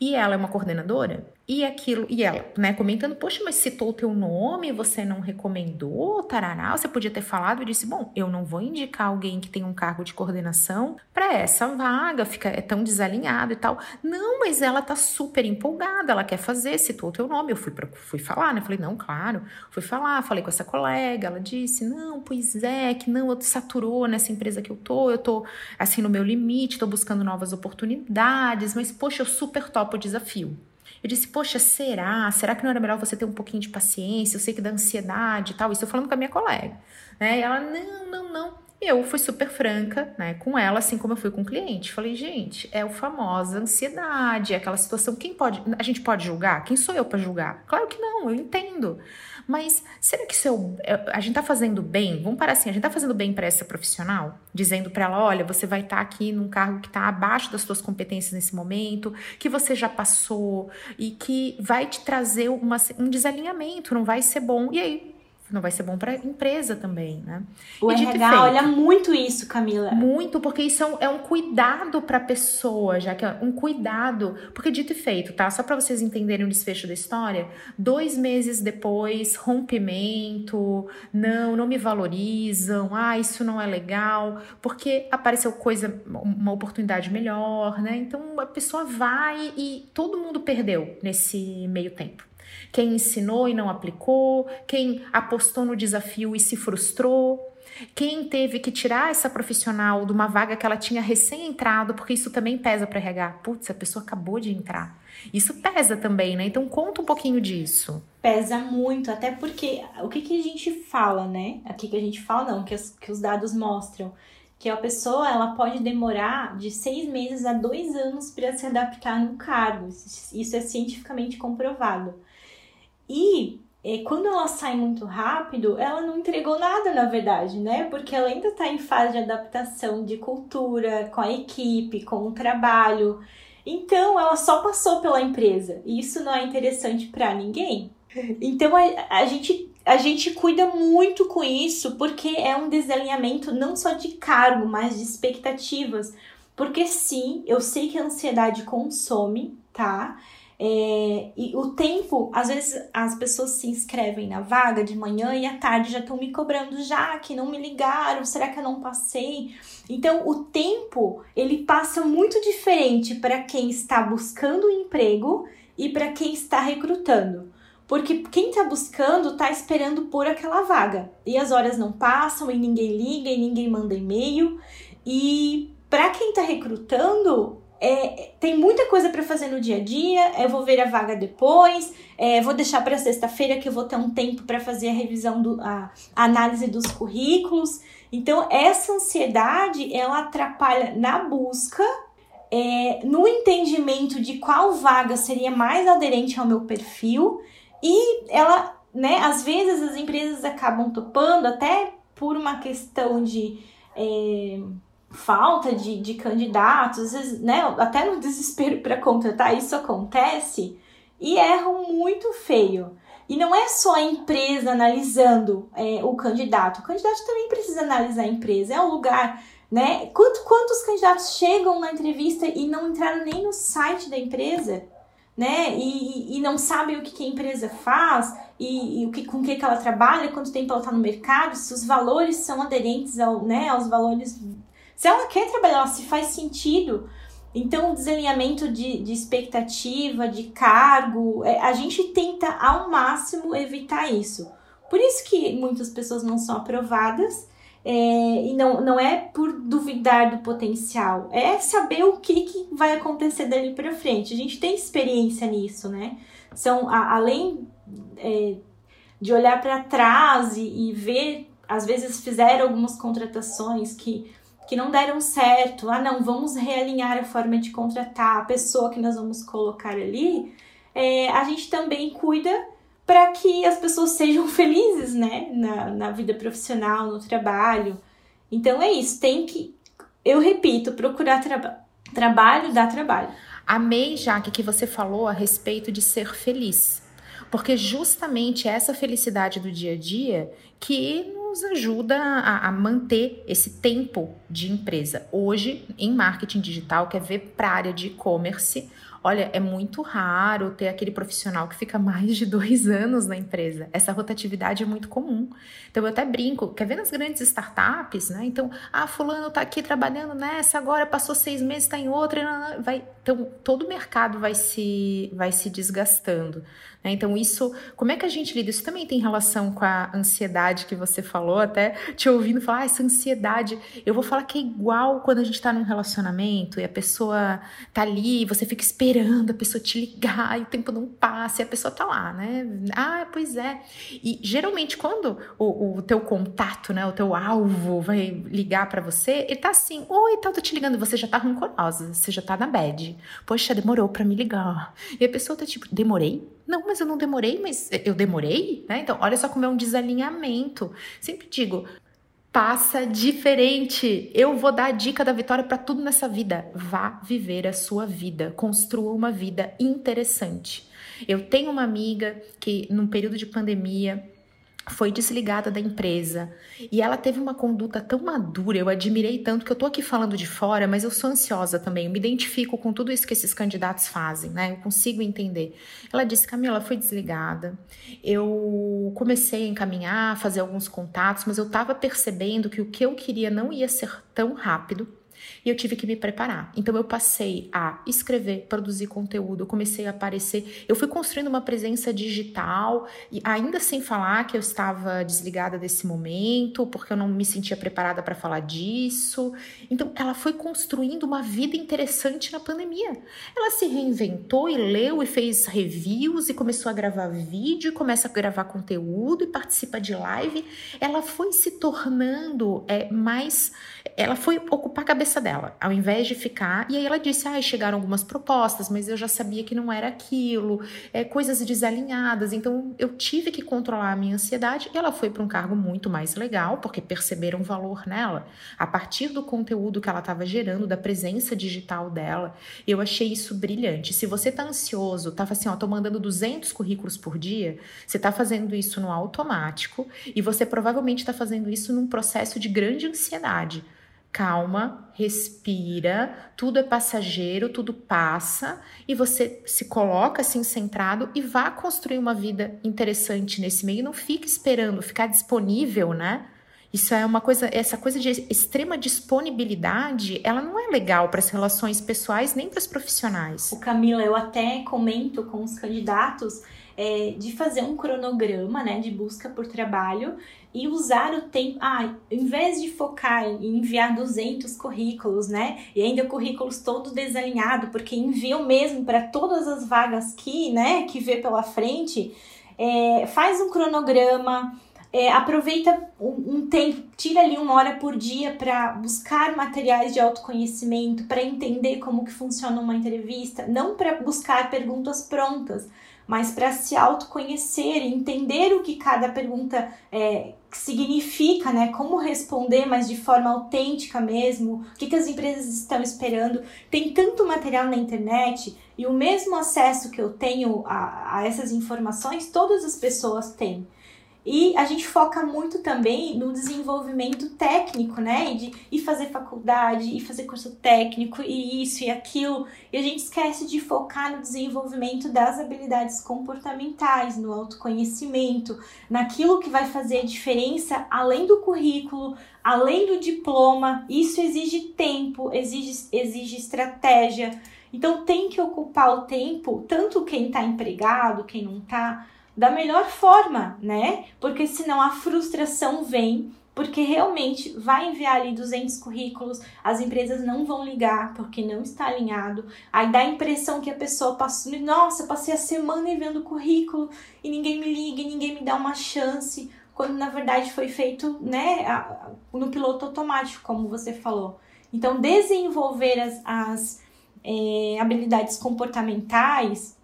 e ela é uma coordenadora e aquilo, e ela, né, comentando, poxa, mas citou o teu nome, você não recomendou, tarará, você podia ter falado, e disse, bom, eu não vou indicar alguém que tem um cargo de coordenação para essa vaga, fica é tão desalinhado e tal. Não, mas ela tá super empolgada, ela quer fazer, citou o teu nome, eu fui pra, fui falar, né, falei, não, claro, fui falar, falei com essa colega, ela disse, não, pois é, que não, eu saturou nessa empresa que eu tô, eu tô, assim, no meu limite, tô buscando novas oportunidades, mas, poxa, eu super topo o desafio. Eu disse, poxa, será? Será que não era melhor você ter um pouquinho de paciência? Eu sei que dá ansiedade e tal. Isso eu falando com a minha colega. Né? E ela, não, não, não. Eu fui super franca, né, com ela, assim como eu fui com o cliente. Falei, gente, é o famosa ansiedade, é aquela situação. Quem pode. A gente pode julgar? Quem sou eu para julgar? Claro que não, eu entendo. Mas será que é, a gente tá fazendo bem? Vamos parar assim, a gente tá fazendo bem para essa profissional, dizendo para ela, olha, você vai estar tá aqui num cargo que está abaixo das suas competências nesse momento, que você já passou e que vai te trazer uma, um desalinhamento, não vai ser bom. E aí não vai ser bom para a empresa também, né? O e RH olha muito isso, Camila. Muito, porque isso é um, é um cuidado para a pessoa, já que é um cuidado, porque dito e feito, tá? Só para vocês entenderem o desfecho da história, dois meses depois, rompimento, não, não me valorizam, ah, isso não é legal, porque apareceu coisa, uma oportunidade melhor, né? Então a pessoa vai e todo mundo perdeu nesse meio tempo quem ensinou e não aplicou, quem apostou no desafio e se frustrou, quem teve que tirar essa profissional de uma vaga que ela tinha recém-entrado, porque isso também pesa para RH. Putz, a pessoa acabou de entrar. Isso pesa também, né? Então conta um pouquinho disso. Pesa muito, até porque o que, que a gente fala, né? Aqui que a gente fala, não, que, as, que os dados mostram que a pessoa ela pode demorar de seis meses a dois anos para se adaptar no cargo. Isso é cientificamente comprovado. E é, quando ela sai muito rápido, ela não entregou nada, na verdade, né? Porque ela ainda está em fase de adaptação de cultura, com a equipe, com o trabalho. Então, ela só passou pela empresa. E isso não é interessante para ninguém. Então, a, a, gente, a gente cuida muito com isso, porque é um desalinhamento não só de cargo, mas de expectativas. Porque sim, eu sei que a ansiedade consome, tá? É, e o tempo, às vezes as pessoas se inscrevem na vaga de manhã e à tarde já estão me cobrando já que não me ligaram, será que eu não passei? Então o tempo ele passa muito diferente para quem está buscando um emprego e para quem está recrutando. Porque quem está buscando está esperando por aquela vaga. E as horas não passam, e ninguém liga, e ninguém manda e-mail. E para quem está recrutando, é, tem muita coisa para fazer no dia a dia. Eu vou ver a vaga depois. É, vou deixar para sexta-feira que eu vou ter um tempo para fazer a revisão do a, a, análise dos currículos. Então essa ansiedade ela atrapalha na busca, é, no entendimento de qual vaga seria mais aderente ao meu perfil e ela, né? Às vezes as empresas acabam topando até por uma questão de é, falta de, de candidatos, às vezes, né, até no desespero para contratar, isso acontece e erram muito feio. E não é só a empresa analisando é, o candidato, o candidato também precisa analisar a empresa, é um lugar, né? Quanto, quantos candidatos chegam na entrevista e não entraram nem no site da empresa, né? E, e não sabem o que, que a empresa faz, e, e o que, com o que, que ela trabalha, quanto tempo ela está no mercado, se os valores são aderentes ao, né, aos valores. Se ela quer trabalhar, se faz sentido. Então, o desalinhamento de, de expectativa, de cargo, é, a gente tenta ao máximo evitar isso. Por isso que muitas pessoas não são aprovadas. É, e não, não é por duvidar do potencial, é saber o que, que vai acontecer dali para frente. A gente tem experiência nisso, né? São, a, além é, de olhar para trás e, e, ver, às vezes fizeram algumas contratações que, que não deram certo. Ah, não, vamos realinhar a forma de contratar a pessoa que nós vamos colocar ali. É, a gente também cuida para que as pessoas sejam [LAUGHS] felizes, né, na, na vida profissional, no trabalho. Então é isso, tem que, eu repito, procurar traba trabalho, dar trabalho. Amei, Jaque, que você falou a respeito de ser feliz. Porque justamente essa felicidade do dia a dia que nos ajuda a, a manter esse tempo de empresa. Hoje, em marketing digital, quer ver para a área de e-commerce, Olha, é muito raro ter aquele profissional que fica mais de dois [LAUGHS] anos na empresa. Essa rotatividade é muito comum. Então, eu até brinco, quer ver nas grandes startups, né? Então, ah, fulano tá aqui trabalhando nessa, agora passou seis meses, está em outra, vai... Então, todo o mercado vai se, vai se desgastando. Né? Então, isso, como é que a gente lida? Isso também tem relação com a ansiedade que você falou, até te ouvindo falar, ah, essa ansiedade. Eu vou falar que é igual quando a gente está num relacionamento e a pessoa tá ali, você fica esperando a pessoa te ligar e o tempo não passa e a pessoa tá lá, né? Ah, pois é. E geralmente, quando o, o teu contato, né, o teu alvo vai ligar para você, ele tá assim: Oi, tá, tô te ligando, você já tá rancorosa, você já tá na bad. Poxa, demorou para me ligar. E a pessoa tá tipo: Demorei? Não, mas eu não demorei, mas eu demorei, né? Então, olha só como é um desalinhamento. Sempre digo, passa diferente. Eu vou dar a dica da vitória para tudo nessa vida. Vá viver a sua vida, construa uma vida interessante. Eu tenho uma amiga que, num período de pandemia, foi desligada da empresa e ela teve uma conduta tão madura, eu admirei tanto que eu tô aqui falando de fora, mas eu sou ansiosa também, eu me identifico com tudo isso que esses candidatos fazem, né? Eu consigo entender. Ela disse: Camila, foi desligada. Eu comecei a encaminhar, fazer alguns contatos, mas eu tava percebendo que o que eu queria não ia ser tão rápido e eu tive que me preparar. Então eu passei a escrever, produzir conteúdo, eu comecei a aparecer, eu fui construindo uma presença digital e ainda sem falar que eu estava desligada desse momento, porque eu não me sentia preparada para falar disso. Então ela foi construindo uma vida interessante na pandemia. Ela se reinventou e leu e fez reviews e começou a gravar vídeo, começa a gravar conteúdo e participa de live. Ela foi se tornando é, mais, ela foi ocupar a cabeça dela ao invés de ficar. E aí ela disse: ah, chegaram algumas propostas, mas eu já sabia que não era aquilo, é, coisas desalinhadas. Então eu tive que controlar a minha ansiedade. E ela foi para um cargo muito mais legal, porque perceberam valor nela, a partir do conteúdo que ela estava gerando, da presença digital dela. Eu achei isso brilhante. Se você tá ansioso, tá assim, ó, tô mandando 200 currículos por dia, você tá fazendo isso no automático e você provavelmente está fazendo isso num processo de grande ansiedade calma, respira, tudo é passageiro, tudo passa e você se coloca assim centrado e vá construir uma vida interessante nesse meio. Não fique esperando, ficar disponível, né? Isso é uma coisa, essa coisa de extrema disponibilidade, ela não é legal para as relações pessoais nem para as profissionais. O Camila, eu até comento com os candidatos é, de fazer um cronograma, né, de busca por trabalho e usar o tempo. Ah, em vez de focar em enviar 200 currículos, né? E ainda currículos todo desalinhado, porque enviam mesmo para todas as vagas que, né, que vê pela frente, é, faz um cronograma. É, aproveita um, um, tempo, tira ali uma hora por dia para buscar materiais de autoconhecimento, para entender como que funciona uma entrevista, não para buscar perguntas prontas, mas para se autoconhecer e entender o que cada pergunta é, significa, né? Como responder, mas de forma autêntica mesmo, o que, que as empresas estão esperando. Tem tanto material na internet e o mesmo acesso que eu tenho a, a essas informações, todas as pessoas têm. E a gente foca muito também no desenvolvimento técnico, né? E de ir fazer faculdade, e fazer curso técnico, e isso e aquilo. E a gente esquece de focar no desenvolvimento das habilidades comportamentais, no autoconhecimento, naquilo que vai fazer a diferença além do currículo, além do diploma. Isso exige tempo, exige, exige estratégia. Então tem que ocupar o tempo, tanto quem está empregado, quem não está da melhor forma, né? Porque senão a frustração vem, porque realmente vai enviar ali 200 currículos, as empresas não vão ligar porque não está alinhado. Aí dá a impressão que a pessoa passou, nossa, passei a semana enviando currículo e ninguém me liga, e ninguém me dá uma chance, quando na verdade foi feito, né, no piloto automático, como você falou. Então, desenvolver as, as é, habilidades comportamentais,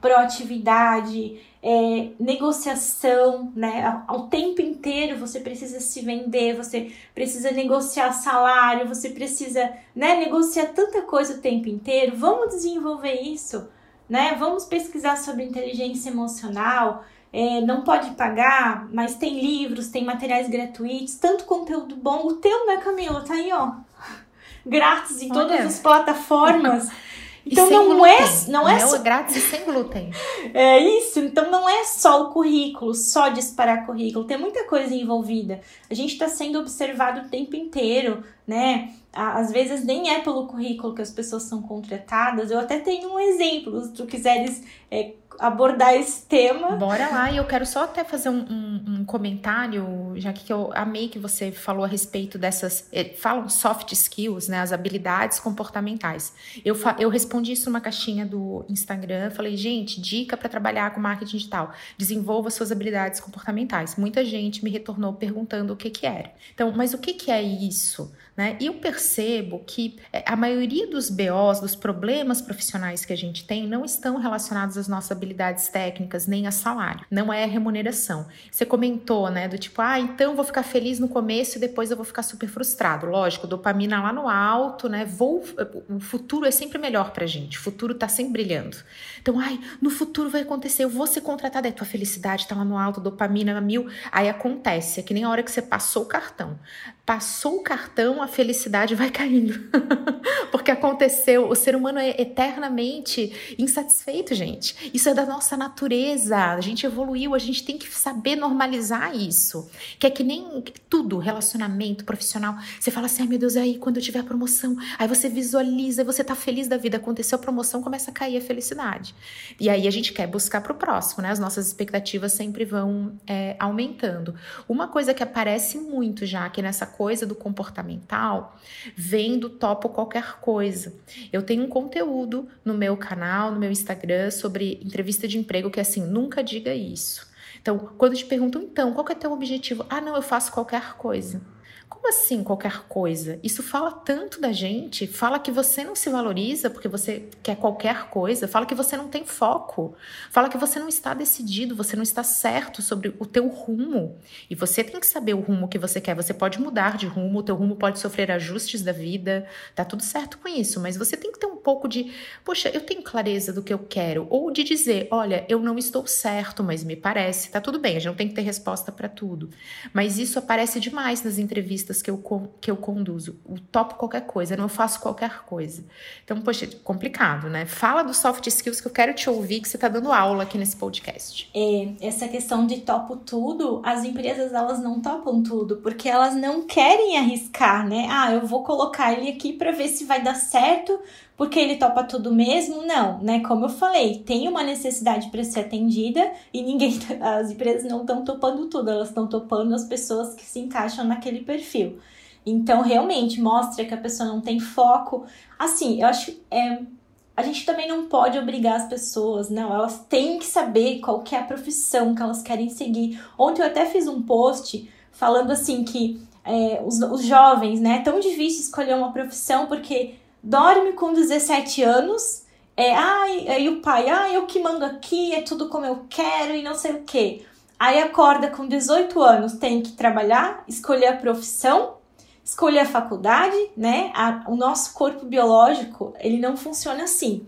proatividade, é, negociação, né? Ao tempo inteiro você precisa se vender, você precisa negociar salário, você precisa, né, negociar tanta coisa o tempo inteiro. Vamos desenvolver isso, né? Vamos pesquisar sobre inteligência emocional. É, não pode pagar, mas tem livros, tem materiais gratuitos, tanto conteúdo bom. O teu, né, Camila? Tá aí, ó. Grátis em todas as plataformas. [LAUGHS] Então não glúten. é, não é, só... é grátis e sem glúten. [LAUGHS] É isso. Então não é só o currículo, só disparar currículo. Tem muita coisa envolvida. A gente está sendo observado o tempo inteiro, né? Às vezes nem é pelo currículo que as pessoas são contratadas. Eu até tenho um exemplo, se tu quiseres é, abordar esse tema. Bora lá, e eu quero só até fazer um, um, um, comentário, já que eu amei que você falou a respeito dessas. Eh, falam soft skills, né? As habilidades comportamentais. Eu, eu respondi isso numa caixinha do Instagram, falei, gente, dica para trabalhar com marketing digital: desenvolva suas habilidades comportamentais. Muita gente me retornou perguntando o que, que era. Então, mas o que, que é isso? Né? E eu percebo que eh, a maioria dos BOs, dos problemas profissionais que a gente tem, não estão relacionados às nossas habilidades técnicas, nem a salário. Não é remuneração. Você comentou, né, do tipo, ah, então vou ficar feliz no começo e depois eu vou ficar super frustrado. Lógico, dopamina lá no alto, né? Vou, o futuro é sempre melhor pra gente. O futuro tá sempre brilhando. Então, ai, no futuro vai acontecer, eu vou ser contratada, aí tua felicidade tá lá no alto, dopamina mil. Aí acontece, é que nem a hora que você passou o cartão passou o cartão, a felicidade vai caindo. [LAUGHS] Porque aconteceu, o ser humano é eternamente insatisfeito, gente. Isso é da nossa natureza. A gente evoluiu, a gente tem que saber normalizar isso. Que é que nem tudo, relacionamento profissional. Você fala assim: ai meu Deus, aí quando eu tiver a promoção, aí você visualiza, você tá feliz da vida. Aconteceu a promoção, começa a cair a felicidade. E aí a gente quer buscar pro próximo, né? As nossas expectativas sempre vão é, aumentando. Uma coisa que aparece muito já aqui nessa coisa do comportamental vem do topo qualquer coisa. Eu tenho um conteúdo no meu canal, no meu Instagram, sobre entrevista de emprego que é assim, nunca diga isso. Então, quando te perguntam, então, qual é o teu objetivo? Ah, não, eu faço qualquer coisa. Como assim qualquer coisa? Isso fala tanto da gente, fala que você não se valoriza porque você quer qualquer coisa, fala que você não tem foco, fala que você não está decidido, você não está certo sobre o teu rumo. E você tem que saber o rumo que você quer. Você pode mudar de rumo, o teu rumo pode sofrer ajustes da vida, tá tudo certo com isso, mas você tem que ter um pouco de, poxa, eu tenho clareza do que eu quero, ou de dizer, olha, eu não estou certo, mas me parece, tá tudo bem, a gente não tem que ter resposta para tudo. Mas isso aparece demais nas entrevistas que eu, que eu conduzo. Eu topo qualquer coisa, não faço qualquer coisa. Então, poxa, complicado, né? Fala dos soft skills que eu quero te ouvir, que você está dando aula aqui nesse podcast. É, essa questão de topo tudo, as empresas elas não topam tudo, porque elas não querem arriscar, né? Ah, eu vou colocar ele aqui para ver se vai dar certo, porque ele topa tudo mesmo? Não, né? Como eu falei, tem uma necessidade para ser atendida e ninguém, [LAUGHS] as empresas não estão topando tudo, elas estão topando as pessoas que se encaixam naquele perfil. Então, realmente mostra que a pessoa não tem foco. Assim, eu acho é, a gente também não pode obrigar as pessoas, não. Elas têm que saber qual que é a profissão que elas querem seguir. Ontem eu até fiz um post falando assim que é, os, os jovens, né, é tão difícil escolher uma profissão porque dorme com 17 anos, é, ai, aí o pai, ah, eu que mando aqui, é tudo como eu quero e não sei o que. Aí acorda com 18 anos, tem que trabalhar, escolher a profissão, escolher a faculdade, né? A, o nosso corpo biológico, ele não funciona assim.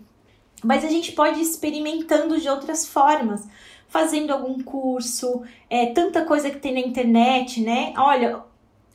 Mas a gente pode ir experimentando de outras formas fazendo algum curso, é, tanta coisa que tem na internet, né? Olha,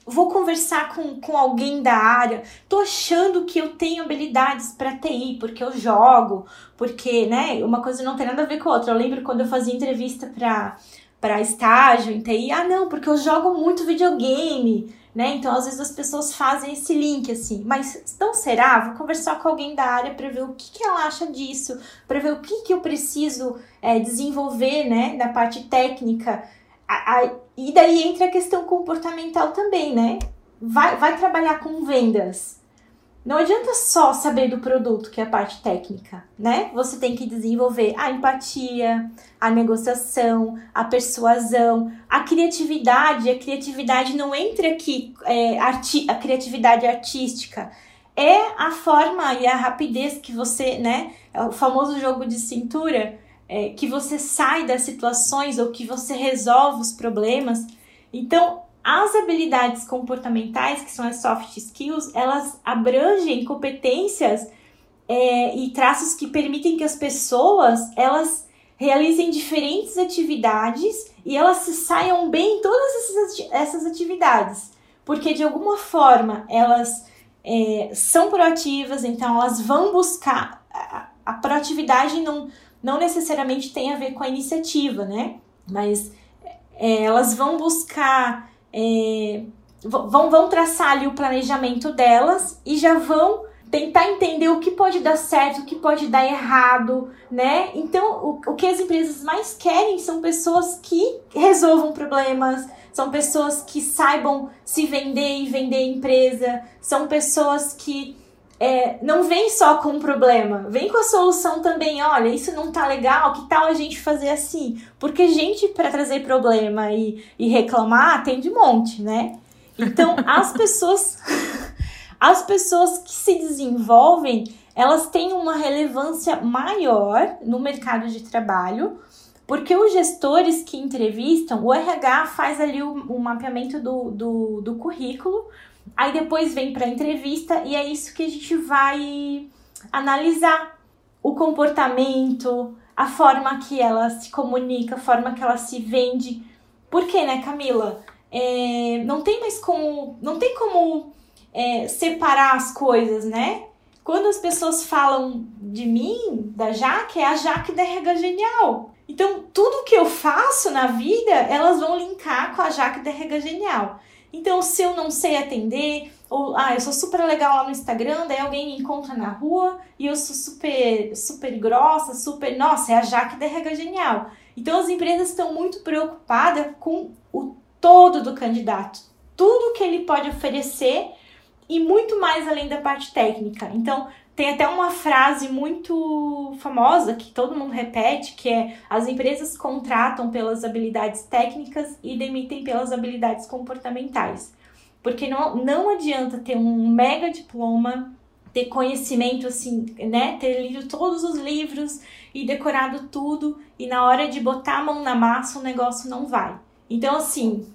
vou conversar com, com alguém da área, tô achando que eu tenho habilidades para TI, porque eu jogo, porque, né, uma coisa não tem nada a ver com a outra. Eu lembro quando eu fazia entrevista para para estágio em TI, ah, não, porque eu jogo muito videogame, né? Então, às vezes as pessoas fazem esse link assim, mas não será? Vou conversar com alguém da área para ver o que, que ela acha disso, para ver o que, que eu preciso é, desenvolver, né, da parte técnica. A, a, e daí entra a questão comportamental também, né? Vai, vai trabalhar com vendas. Não adianta só saber do produto, que é a parte técnica, né? Você tem que desenvolver a empatia, a negociação, a persuasão, a criatividade. A criatividade não entra aqui, é, a criatividade artística. É a forma e a rapidez que você, né? É o famoso jogo de cintura, é, que você sai das situações ou que você resolve os problemas. Então, as habilidades comportamentais, que são as soft skills, elas abrangem competências é, e traços que permitem que as pessoas elas realizem diferentes atividades e elas se saiam bem em todas essas, atividades, porque de alguma forma elas é, são proativas, então elas vão buscar a, a proatividade não, não necessariamente tem a ver com a iniciativa, né? Mas é, elas vão buscar é, vão, vão traçar ali o planejamento delas e já vão tentar entender o que pode dar certo, o que pode dar errado, né? Então, o, o que as empresas mais querem são pessoas que resolvam problemas, são pessoas que saibam se vender e vender a empresa, são pessoas que é, não vem só com um problema, vem com a solução também. Olha, isso não tá legal, que tal a gente fazer assim? Porque gente para trazer problema e, e reclamar tem de monte, né? Então, [LAUGHS] as pessoas, [LAUGHS] as pessoas que se desenvolvem, elas têm uma relevância maior no mercado de trabalho, porque os gestores que entrevistam, o RH faz ali o, o mapeamento do, do, do currículo Aí depois vem para a entrevista e é isso que a gente vai analisar o comportamento, a forma que ela se comunica, a forma que ela se vende. Por quê, né, Camila? É, não tem mais como, não tem como é, separar as coisas, né? Quando as pessoas falam de mim, da Jaque, é a Jaque da Rega Genial. Então, tudo que eu faço na vida, elas vão linkar com a Jaque da Rega Genial. Então, se eu não sei atender, ou ah, eu sou super legal lá no Instagram, daí alguém me encontra na rua e eu sou super, super grossa, super. Nossa, é a Jaque da Rega Genial. Então, as empresas estão muito preocupadas com o todo do candidato, tudo que ele pode oferecer e muito mais além da parte técnica. Então, tem até uma frase muito famosa que todo mundo repete, que é as empresas contratam pelas habilidades técnicas e demitem pelas habilidades comportamentais. Porque não, não adianta ter um mega diploma, ter conhecimento assim, né, ter lido todos os livros e decorado tudo e na hora de botar a mão na massa o negócio não vai. Então assim,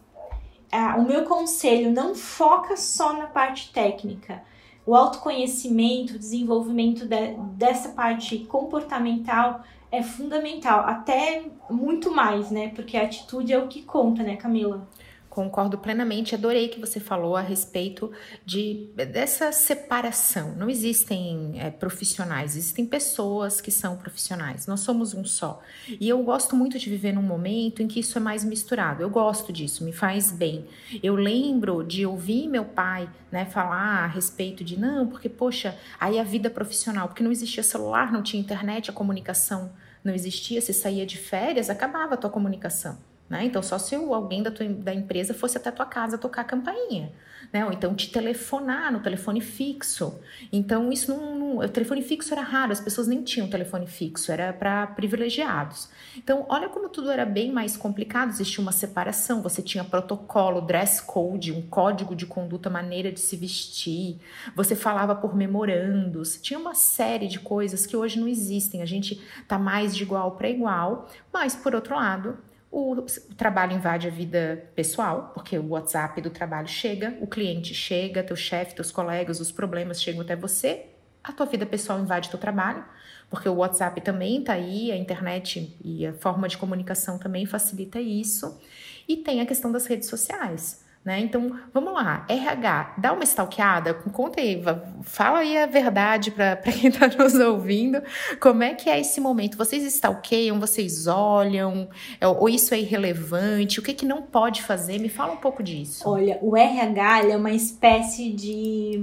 o meu conselho não foca só na parte técnica o autoconhecimento, o desenvolvimento de, dessa parte comportamental é fundamental, até muito mais, né? Porque a atitude é o que conta, né, Camila? Concordo plenamente, adorei que você falou a respeito de dessa separação. Não existem é, profissionais, existem pessoas que são profissionais. Nós somos um só. E eu gosto muito de viver num momento em que isso é mais misturado. Eu gosto disso, me faz bem. Eu lembro de ouvir meu pai, né, falar a respeito de não, porque poxa, aí a vida profissional, porque não existia celular, não tinha internet, a comunicação não existia. Você saía de férias, acabava a tua comunicação. Né? Então, só se alguém da, tua, da empresa fosse até tua casa tocar a campainha, né? Ou então te telefonar no telefone fixo. Então, isso não, não, O telefone fixo era raro, as pessoas nem tinham telefone fixo, era para privilegiados. Então, olha como tudo era bem mais complicado, existia uma separação, você tinha protocolo, dress code, um código de conduta, maneira de se vestir, você falava por memorandos, tinha uma série de coisas que hoje não existem. A gente tá mais de igual para igual, mas por outro lado, o, o, trabalho invade a vida pessoal, porque o WhatsApp do trabalho chega, o cliente chega, teu chefe, teus colegas, os problemas chegam até você a tua vida pessoal invade teu trabalho, porque o WhatsApp também tá aí, a internet e a forma de comunicação também facilita isso. E tem a questão das redes sociais. Né? Então, vamos lá, RH, dá uma stalkeada, conta aí, fala aí a verdade para [LAUGHS] quem está nos ouvindo, como é que é esse momento? Vocês stalkeiam, vocês olham, é, ou isso é irrelevante, o que, que não pode fazer? Me fala um pouco disso. Olha, o RH é uma espécie de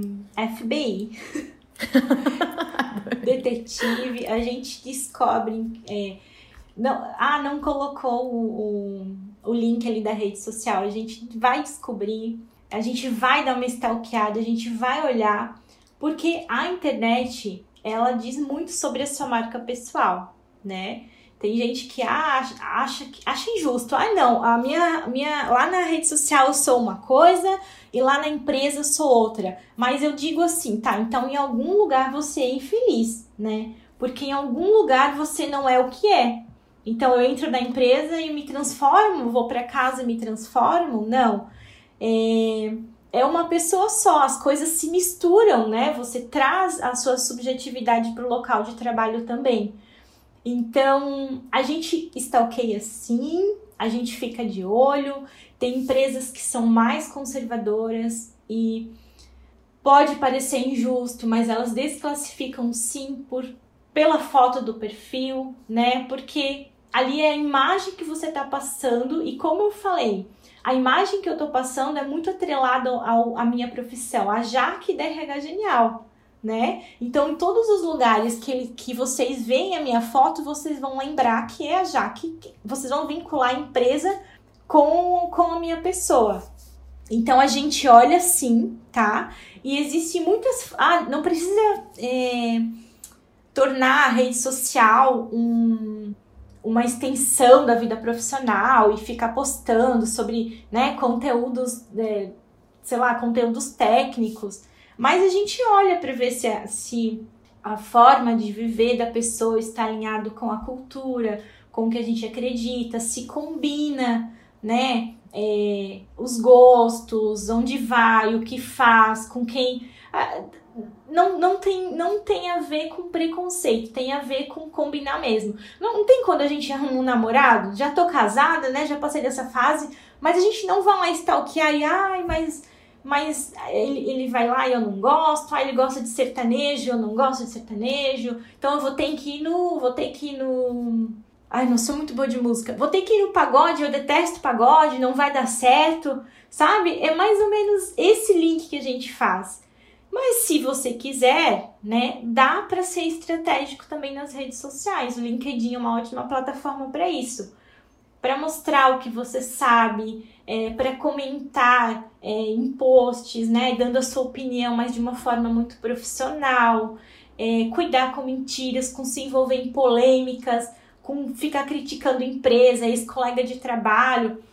FBI. [LAUGHS] Detetive, a gente descobre... É, não, ah, não colocou o, o o link ali da rede social. A gente vai descobrir, a gente vai dar uma stalkeada, a gente vai olhar, porque a internet, ela diz muito sobre a sua marca pessoal, né? Tem gente que acha, acha, acha injusto. Ah, não, a minha, minha, lá na rede social eu sou uma coisa e lá na empresa eu sou outra. Mas eu digo assim, tá, então em algum lugar você é infeliz, né? Porque em algum lugar você não é o que é. Então eu entro na empresa e me transformo, vou para casa e me transformo? Não. É, é uma pessoa só, as coisas se misturam, né? Você traz a sua subjetividade para o local de trabalho também. Então, a gente stalkeia sim, a gente fica de olho, tem empresas que são mais conservadoras e pode parecer injusto, mas elas desclassificam sim por pela foto do perfil, né? Porque ali é a imagem que você está passando e como eu falei, a imagem que eu estou passando é muito atrelada ao, à minha profissão, a Jaque da RH Genial, né? Então, em todos os lugares que, que vocês veem a minha foto, vocês vão lembrar que é a Jaque, vocês vão vincular a empresa com, com a minha pessoa. Então, a gente olha sim, tá? E existe muitas... Ah, não precisa é, tornar a rede social um uma extensão da vida profissional e ficar postando sobre né, conteúdos, é, sei lá, conteúdos técnicos. Mas a gente olha para ver se a, se a forma de viver da pessoa está alinhado com a cultura, com o que a gente acredita, se combina, né? É, os gostos, onde vai, o que faz, com quem não, não, tem, não tem a ver com preconceito, tem a ver com combinar mesmo. Não, não tem quando a gente arruma um namorado, já tô casada, né? Já passei dessa fase, mas a gente não vai lá stalkear e, ai, mas, mas ele, ele vai lá e eu não gosto, ai, ele gosta de sertanejo, eu não gosto de sertanejo, então eu vou ter que ir no. Vou ter que ir no. Ai, não sou muito boa de música. Vou ter que ir no pagode, eu detesto pagode, não vai dar certo, sabe? É mais ou menos esse link que a gente faz. Mas se você quiser, né, dá para ser estratégico também nas redes sociais. O LinkedIn é uma ótima plataforma para isso. Para mostrar o que você sabe, é, para comentar é, em posts, né, dando a sua opinião, mas de uma forma muito profissional. É, cuidar com mentiras, com se envolver em polêmicas, com ficar criticando empresa, ex-colega de trabalho.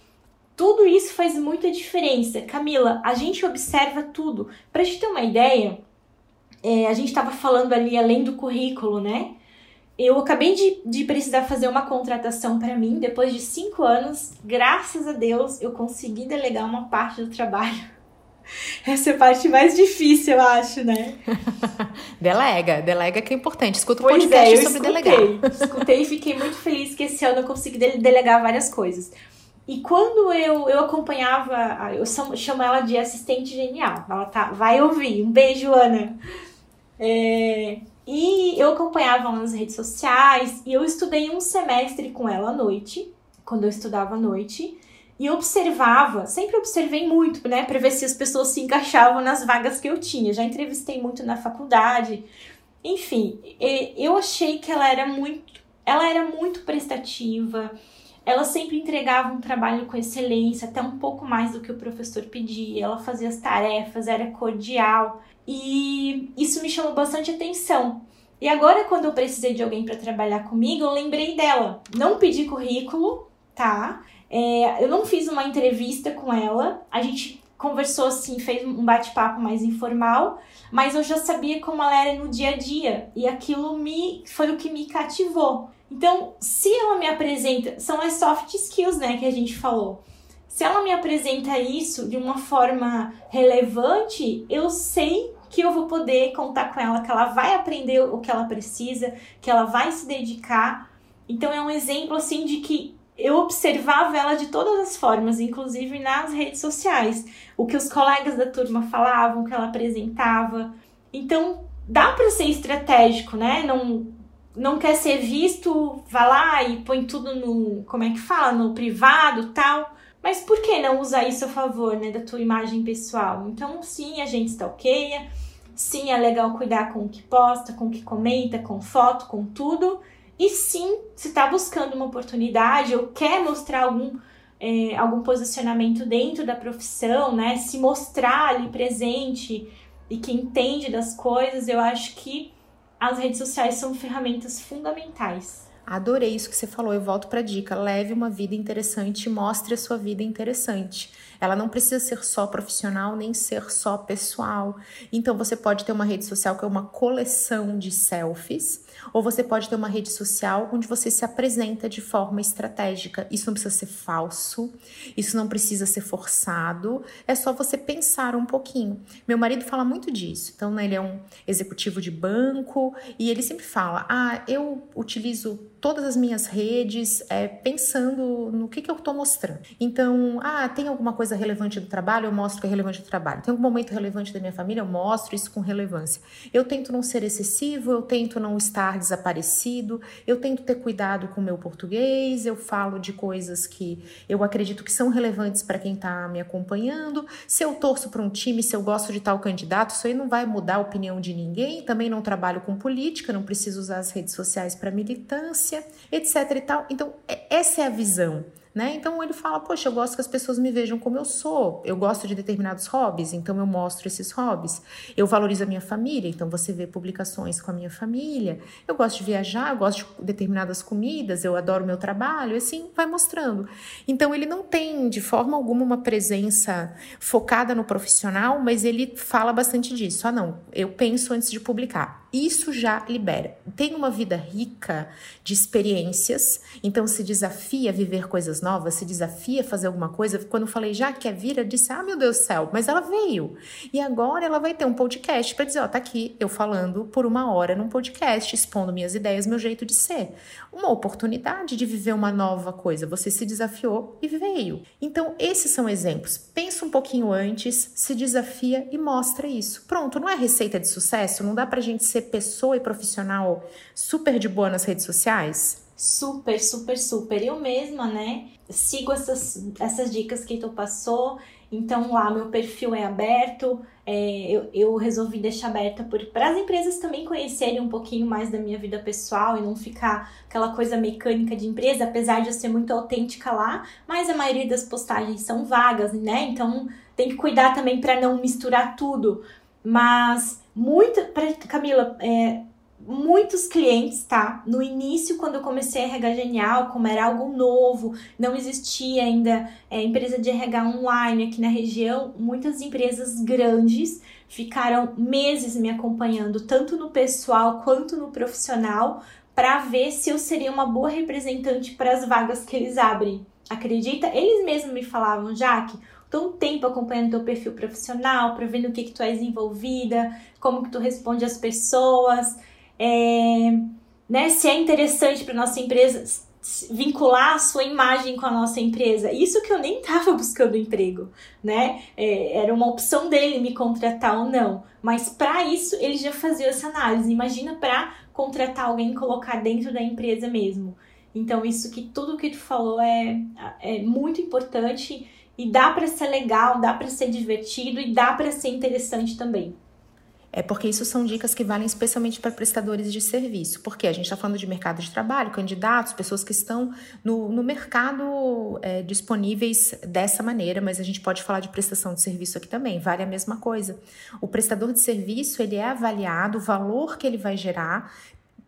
Tudo isso faz muita diferença. Camila, a gente observa tudo. Para te ter uma ideia, é, a gente estava falando ali além do currículo, né? Eu acabei de, de precisar fazer uma contratação para mim. Depois de cinco anos, graças a Deus, eu consegui delegar uma parte do trabalho. [LAUGHS] Essa é a parte mais difícil, eu acho, né? [LAUGHS] delega, delega que é importante. Escuta o pois podcast é, sobre escutei, delegar. Escutei e fiquei muito feliz que esse ano eu consegui delegar várias coisas. E quando eu, eu acompanhava, eu chamo ela de assistente genial. Ela tá, vai ouvir. Um beijo, Ana. É, e eu acompanhava ela nas redes sociais e eu estudei um semestre com ela à noite, quando eu estudava à noite, e observava, sempre observei muito, né, para ver se as pessoas se encaixavam nas vagas que eu tinha. Já entrevistei muito na faculdade. Enfim, eu achei que ela era muito, ela era muito prestativa ela sempre entregava um trabalho com excelência, até um pouco mais do que o professor pedia. Ela fazia as tarefas, era cordial e isso me chamou bastante atenção. E agora, quando eu precisei de alguém para trabalhar comigo, eu lembrei dela. Não pedi currículo, tá? É, eu não fiz uma entrevista com ela. A gente conversou assim, fez um bate-papo mais informal, mas eu já sabia como ela era no dia a dia e aquilo me foi o que me cativou. Então, se ela me apresenta, são as soft skills, né, que a gente falou. se ela me apresenta isso de uma forma relevante, eu sei que eu vou poder contar com ela, que ela vai aprender o que ela precisa, que ela vai se dedicar. Então é um exemplo assim de que eu observava ela de todas as formas, inclusive nas redes sociais. O que os colegas da turma falavam, o que ela apresentava. Então, dá para ser estratégico, né? Não não quer ser visto, vai lá e põe tudo no, como é que fala, no privado, tal. Mas por que não usar isso a favor, né, da tua imagem pessoal? Então, sim, a gente stalkeia, sim, é legal cuidar com o que posta, com o que comenta, com foto, com tudo. E sim, se está buscando uma oportunidade ou quer mostrar algum, é, algum posicionamento dentro da profissão, né? Se mostrar ali presente e que entende das coisas, eu acho que as redes sociais são ferramentas fundamentais. Adorei isso que você falou. Eu volto para a dica: leve uma vida interessante, mostre a sua vida interessante. Ela não precisa ser só profissional nem ser só pessoal. Então você pode ter uma rede social que é uma coleção de selfies ou você pode ter uma rede social onde você se apresenta de forma estratégica. Isso não precisa ser falso, isso não precisa ser forçado, é só você pensar um pouquinho. Meu marido fala muito disso. Então, né, ele é um executivo de banco e ele sempre fala: Ah, eu utilizo todas as minhas redes é, pensando no que, que eu estou mostrando. Então, ah, tem alguma coisa relevante do trabalho, eu mostro que é relevante do trabalho. Tem algum momento relevante da minha família, eu mostro isso com relevância. Eu tento não ser excessivo, eu tento não estar desaparecido, eu tento ter cuidado com o meu português, eu falo de coisas que eu acredito que são relevantes para quem está me acompanhando. Se eu torço para um time, se eu gosto de tal candidato, isso aí não vai mudar a opinião de ninguém. Também não trabalho com política, não preciso usar as redes sociais para militância, etc e tal. Então, é, essa é a visão né? Então ele fala: Poxa, eu gosto que as pessoas me vejam como eu sou, eu gosto de determinados hobbies, então eu mostro esses hobbies. Eu valorizo a minha família, então você vê publicações com a minha família. Eu gosto de viajar, eu gosto de determinadas comidas, eu adoro meu trabalho, assim vai mostrando. Então ele não tem de forma alguma uma presença focada no profissional, mas ele fala bastante disso. Ah, não, eu penso antes de publicar. Isso já libera. Tem uma vida rica de experiências, então se desafia a viver coisas novas, se desafia a fazer alguma coisa. Quando eu falei, já quer vir, eu disse, ah, meu Deus do céu, mas ela veio. E agora ela vai ter um podcast para dizer, ó, tá aqui eu falando por uma hora num podcast, expondo minhas ideias, meu jeito de ser. Uma oportunidade de viver uma nova coisa. Você se desafiou e veio. Então, esses são exemplos. Pensa um pouquinho antes, se desafia e mostra isso. Pronto, não é receita de sucesso? Não dá pra gente ser pessoa e profissional super de boa nas redes sociais? Super, super, super. Eu mesma, né, sigo essas, essas dicas que tu passou. Então lá meu perfil é aberto. É, eu, eu resolvi deixar aberta para as empresas também conhecerem um pouquinho mais da minha vida pessoal e não ficar aquela coisa mecânica de empresa, apesar de eu ser muito autêntica lá, mas a maioria das postagens são vagas, né? Então tem que cuidar também para não misturar tudo. Mas muito, pra, Camila, é, muitos clientes, tá? No início, quando eu comecei a RH Genial, como era algo novo, não existia ainda é, empresa de RH online aqui na região, muitas empresas grandes ficaram meses me acompanhando, tanto no pessoal quanto no profissional, para ver se eu seria uma boa representante para as vagas que eles abrem. Acredita? Eles mesmos me falavam, Jaque, um tempo acompanhando teu perfil profissional, para ver no que que tu és envolvida, como que tu responde às pessoas, é, né, se é interessante para nossa empresa vincular a sua imagem com a nossa empresa. Isso que eu nem estava [LAUGHS] buscando emprego, né? É, era uma opção dele me contratar ou não. Mas para isso ele já fazia essa análise. Imagina para contratar alguém e colocar dentro da empresa mesmo. Então isso que tudo que tu falou é, é muito importante e dá para ser legal, dá para ser divertido e dá para ser interessante também. É porque isso são dicas que valem especialmente para prestadores de serviço. Porque a gente está falando de mercado de trabalho, candidatos, pessoas que estão no, no mercado é, disponíveis dessa maneira, mas a gente pode falar de prestação de serviço aqui também, vale a mesma coisa. O prestador de serviço ele é avaliado, o valor que ele vai gerar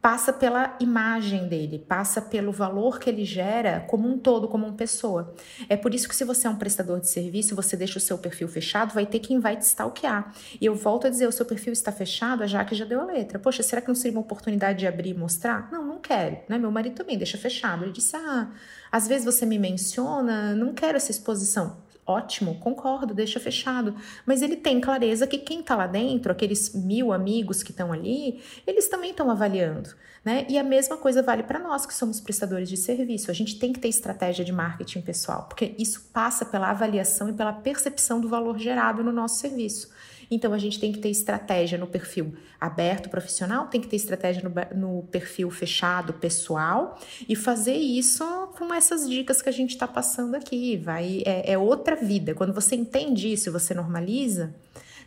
passa pela imagem dele, passa pelo valor que ele gera como um todo, como uma pessoa. É por isso que se você é um prestador de serviço, você deixa o seu perfil fechado, vai ter quem vai te stalkear. E eu volto a dizer, o seu perfil está fechado, a Jaque já deu a letra. Poxa, será que não seria uma oportunidade de abrir e mostrar? Não, não quero, né? Meu marido também deixa fechado. Ele disse, ah, às vezes você me menciona, não quero essa exposição. Ótimo, concordo, deixa fechado. Mas ele tem clareza que quem está lá dentro, aqueles mil amigos que estão ali, eles também estão avaliando. Né? E a mesma coisa vale para nós que somos prestadores de serviço. A gente tem que ter estratégia de marketing pessoal, porque isso passa pela avaliação e pela percepção do valor gerado no nosso serviço. Então a gente tem que ter estratégia no perfil aberto profissional, tem que ter estratégia no, no perfil fechado pessoal e fazer isso com essas dicas que a gente está passando aqui. Vai é, é outra vida. Quando você entende isso, você normaliza,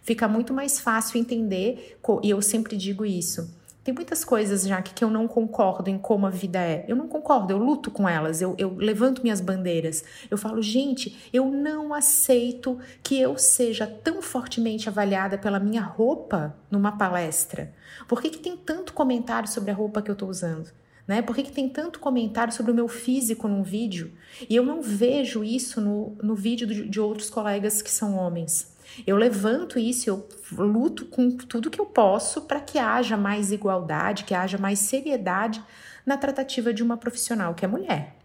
fica muito mais fácil entender. E eu sempre digo isso tem muitas coisas, já que eu não concordo em como a vida é. Eu não concordo, eu luto com elas, eu, eu levanto minhas bandeiras. Eu falo, gente, eu não aceito que eu seja tão fortemente avaliada pela minha roupa numa palestra. Por que, que tem tanto comentário sobre a roupa que eu estou usando? Né? Por que, que tem tanto comentário sobre o meu físico num vídeo? E eu não vejo isso no, no vídeo de, de outros colegas que são homens. Eu levanto isso, eu luto com tudo que eu posso para que haja mais igualdade, que haja mais seriedade na tratativa de uma profissional que é mulher.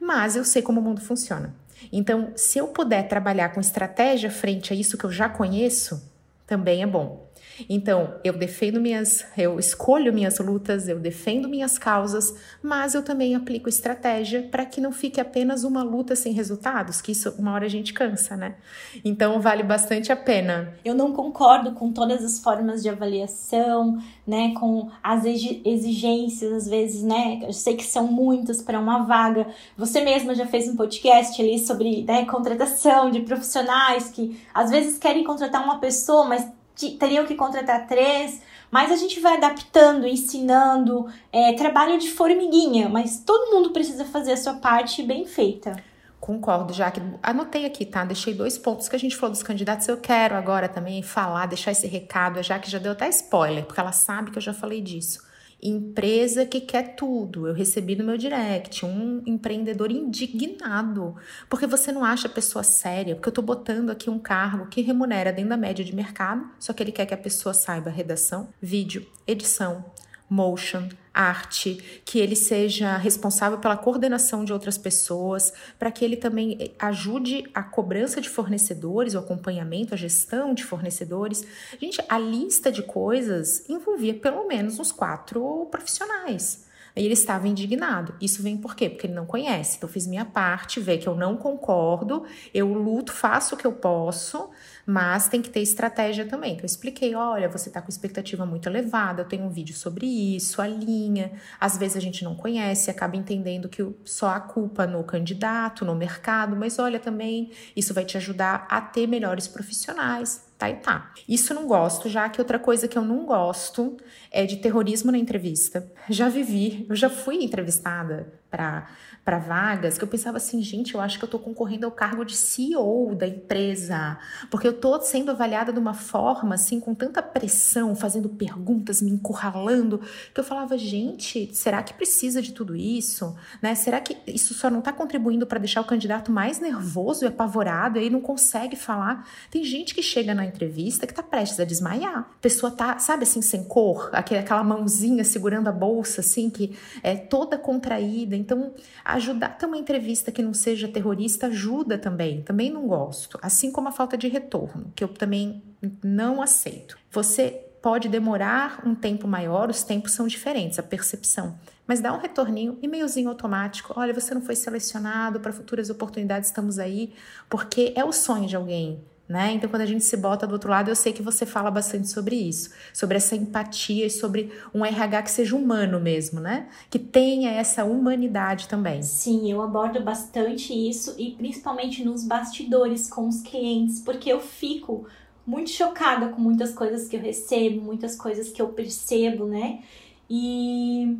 Mas eu sei como o mundo funciona. Então, se eu puder trabalhar com estratégia frente a isso que eu já conheço, também é bom. Então, eu defendo minhas, eu escolho minhas lutas, eu defendo minhas causas, mas eu também aplico estratégia para que não fique apenas uma luta sem resultados, que isso uma hora a gente cansa, né? Então, vale bastante a pena. Eu não concordo com todas as formas de avaliação, né, com as exigências às vezes, né? Eu sei que são muitas para uma vaga. Você mesma já fez um podcast ali sobre, né, contratação de profissionais que às vezes querem contratar uma pessoa, mas teriam que contratar três, mas a gente vai adaptando, ensinando, é, trabalho de formiguinha, mas todo mundo precisa fazer a sua parte bem feita. Concordo, já que anotei aqui, tá? Deixei dois pontos que a gente falou dos candidatos. Eu quero agora também falar, deixar esse recado, já que já deu até spoiler, porque ela sabe que eu já falei disso. Empresa que quer tudo. Eu recebi no meu direct um empreendedor indignado, porque você não acha a pessoa séria, porque eu tô botando aqui um cargo que remunera dentro da média de mercado, só que ele quer que a pessoa saiba redação, vídeo, edição, motion, arte, que ele seja responsável pela coordenação de outras pessoas, para que ele também eh, ajude a cobrança de fornecedores, o acompanhamento, a gestão de fornecedores. Gente, a lista de coisas envolvia pelo menos uns quatro profissionais. E ele estava indignado. Isso vem por quê? Porque ele não conhece. Então, eu fiz minha parte, vê que eu não concordo, eu luto, faço o que eu posso, mas tem que ter estratégia também. Então, eu expliquei: olha, você está com expectativa muito elevada, eu tenho um vídeo sobre isso, a linha. Às vezes a gente não conhece, acaba entendendo que só a culpa no candidato, no mercado, mas olha também, isso vai te ajudar a ter melhores profissionais. Tá e tá. Isso não gosto, já que outra coisa que eu não gosto é de terrorismo na entrevista. Já vivi, eu já fui entrevistada para para vagas que eu pensava assim, gente, eu acho que eu tô concorrendo ao cargo de CEO da empresa, porque eu tô sendo avaliada de uma forma assim com tanta pressão, fazendo perguntas, me encurralando, que eu falava, gente, será que precisa de tudo isso, né? Será que isso só não tá contribuindo para deixar o candidato mais nervoso e apavorado e aí não consegue falar? Tem gente que chega na entrevista que tá prestes a desmaiar. A pessoa tá, sabe assim, sem cor, aquela mãozinha segurando a bolsa assim que é toda contraída. Então, a ajudar ter uma entrevista que não seja terrorista ajuda também. Também não gosto. Assim como a falta de retorno, que eu também não aceito. Você pode demorar um tempo maior, os tempos são diferentes, a percepção. Mas dá um retorninho, e-mailzinho automático. Olha, você não foi selecionado para futuras oportunidades, estamos aí, porque é o sonho de alguém né? Então, quando a gente se bota do outro lado, eu sei que você fala bastante sobre isso, sobre essa empatia e sobre um RH que seja humano mesmo, né? Que tenha essa humanidade também. Sim, eu abordo bastante isso e principalmente nos bastidores com os clientes, porque eu fico muito chocada com muitas coisas que eu recebo, muitas coisas que eu percebo, né? E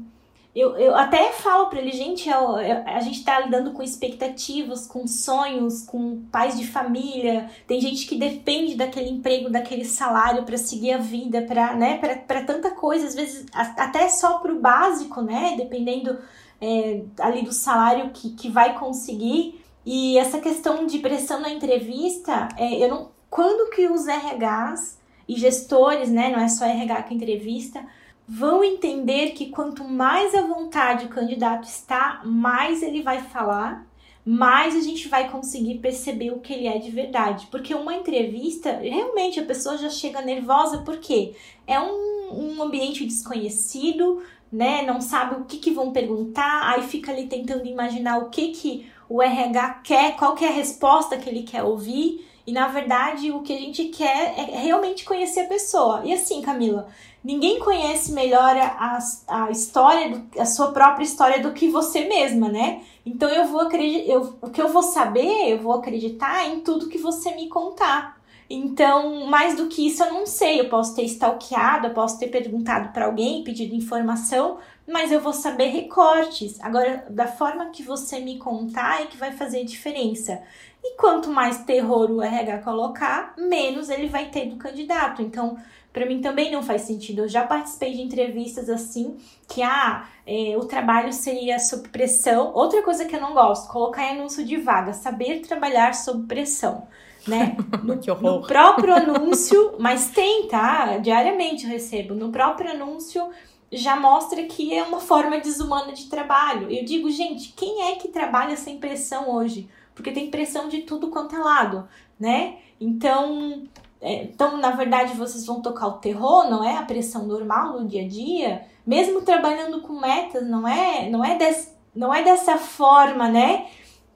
eu, eu até falo para ele, gente, eu, eu, a gente tá lidando com expectativas, com sonhos, com pais de família. Tem gente que depende daquele emprego, daquele salário para seguir a vida, para né, para tanta coisa, às vezes até só pro básico, né? Dependendo é, ali do salário que, que vai conseguir. E essa questão de pressão na entrevista, é, eu não. Quando que os RHs e gestores, né? Não é só RH que entrevista vão entender que quanto mais à vontade o candidato está, mais ele vai falar, mais a gente vai conseguir perceber o que ele é de verdade. Porque uma entrevista, realmente a pessoa já chega nervosa porque é um, um ambiente desconhecido, né? Não sabe o que, que vão perguntar, aí fica ali tentando imaginar o que, que o RH quer, qual que é a resposta que ele quer ouvir. E na verdade, o que a gente quer é realmente conhecer a pessoa. E assim, Camila, ninguém conhece melhor a, a história, a sua própria história do que você mesma, né? Então eu vou acreditar, eu, o que eu vou saber, eu vou acreditar em tudo que você me contar. Então, mais do que isso, eu não sei. Eu posso ter stalkeado, eu posso ter perguntado para alguém, pedido informação, mas eu vou saber recortes. Agora, da forma que você me contar é que vai fazer diferença. E quanto mais terror o RH colocar, menos ele vai ter do candidato. Então, para mim também não faz sentido. Eu já participei de entrevistas assim, que ah, é, o trabalho seria sob pressão. Outra coisa que eu não gosto, colocar em anúncio de vaga, saber trabalhar sob pressão. Né? [LAUGHS] No, no próprio anúncio, mas tem, tá? Diariamente eu recebo. No próprio anúncio já mostra que é uma forma desumana de trabalho. Eu digo, gente, quem é que trabalha sem pressão hoje? Porque tem pressão de tudo quanto é lado, né? Então, é, então, na verdade, vocês vão tocar o terror, não é a pressão normal do dia a dia, mesmo trabalhando com metas, não é, não é, des, não é dessa forma, né?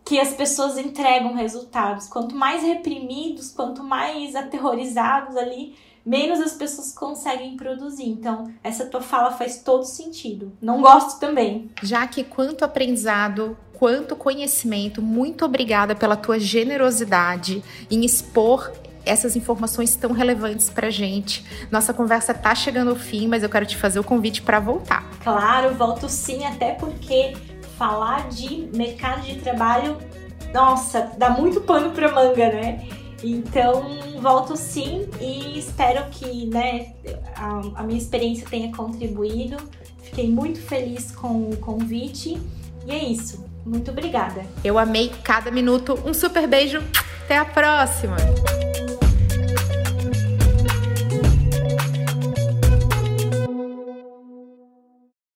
Que as pessoas entregam resultados. Quanto mais reprimidos, quanto mais aterrorizados ali, menos as pessoas conseguem produzir. Então, essa tua fala faz todo sentido. Não gosto também. Já que quanto aprendizado, quanto conhecimento, muito obrigada pela tua generosidade em expor essas informações tão relevantes para gente. Nossa conversa tá chegando ao fim, mas eu quero te fazer o convite para voltar. Claro, volto sim, até porque falar de mercado de trabalho, nossa, dá muito pano para manga, né? Então, volto sim e espero que né, a, a minha experiência tenha contribuído. Fiquei muito feliz com o convite. E é isso. Muito obrigada. Eu amei cada minuto. Um super beijo. Até a próxima!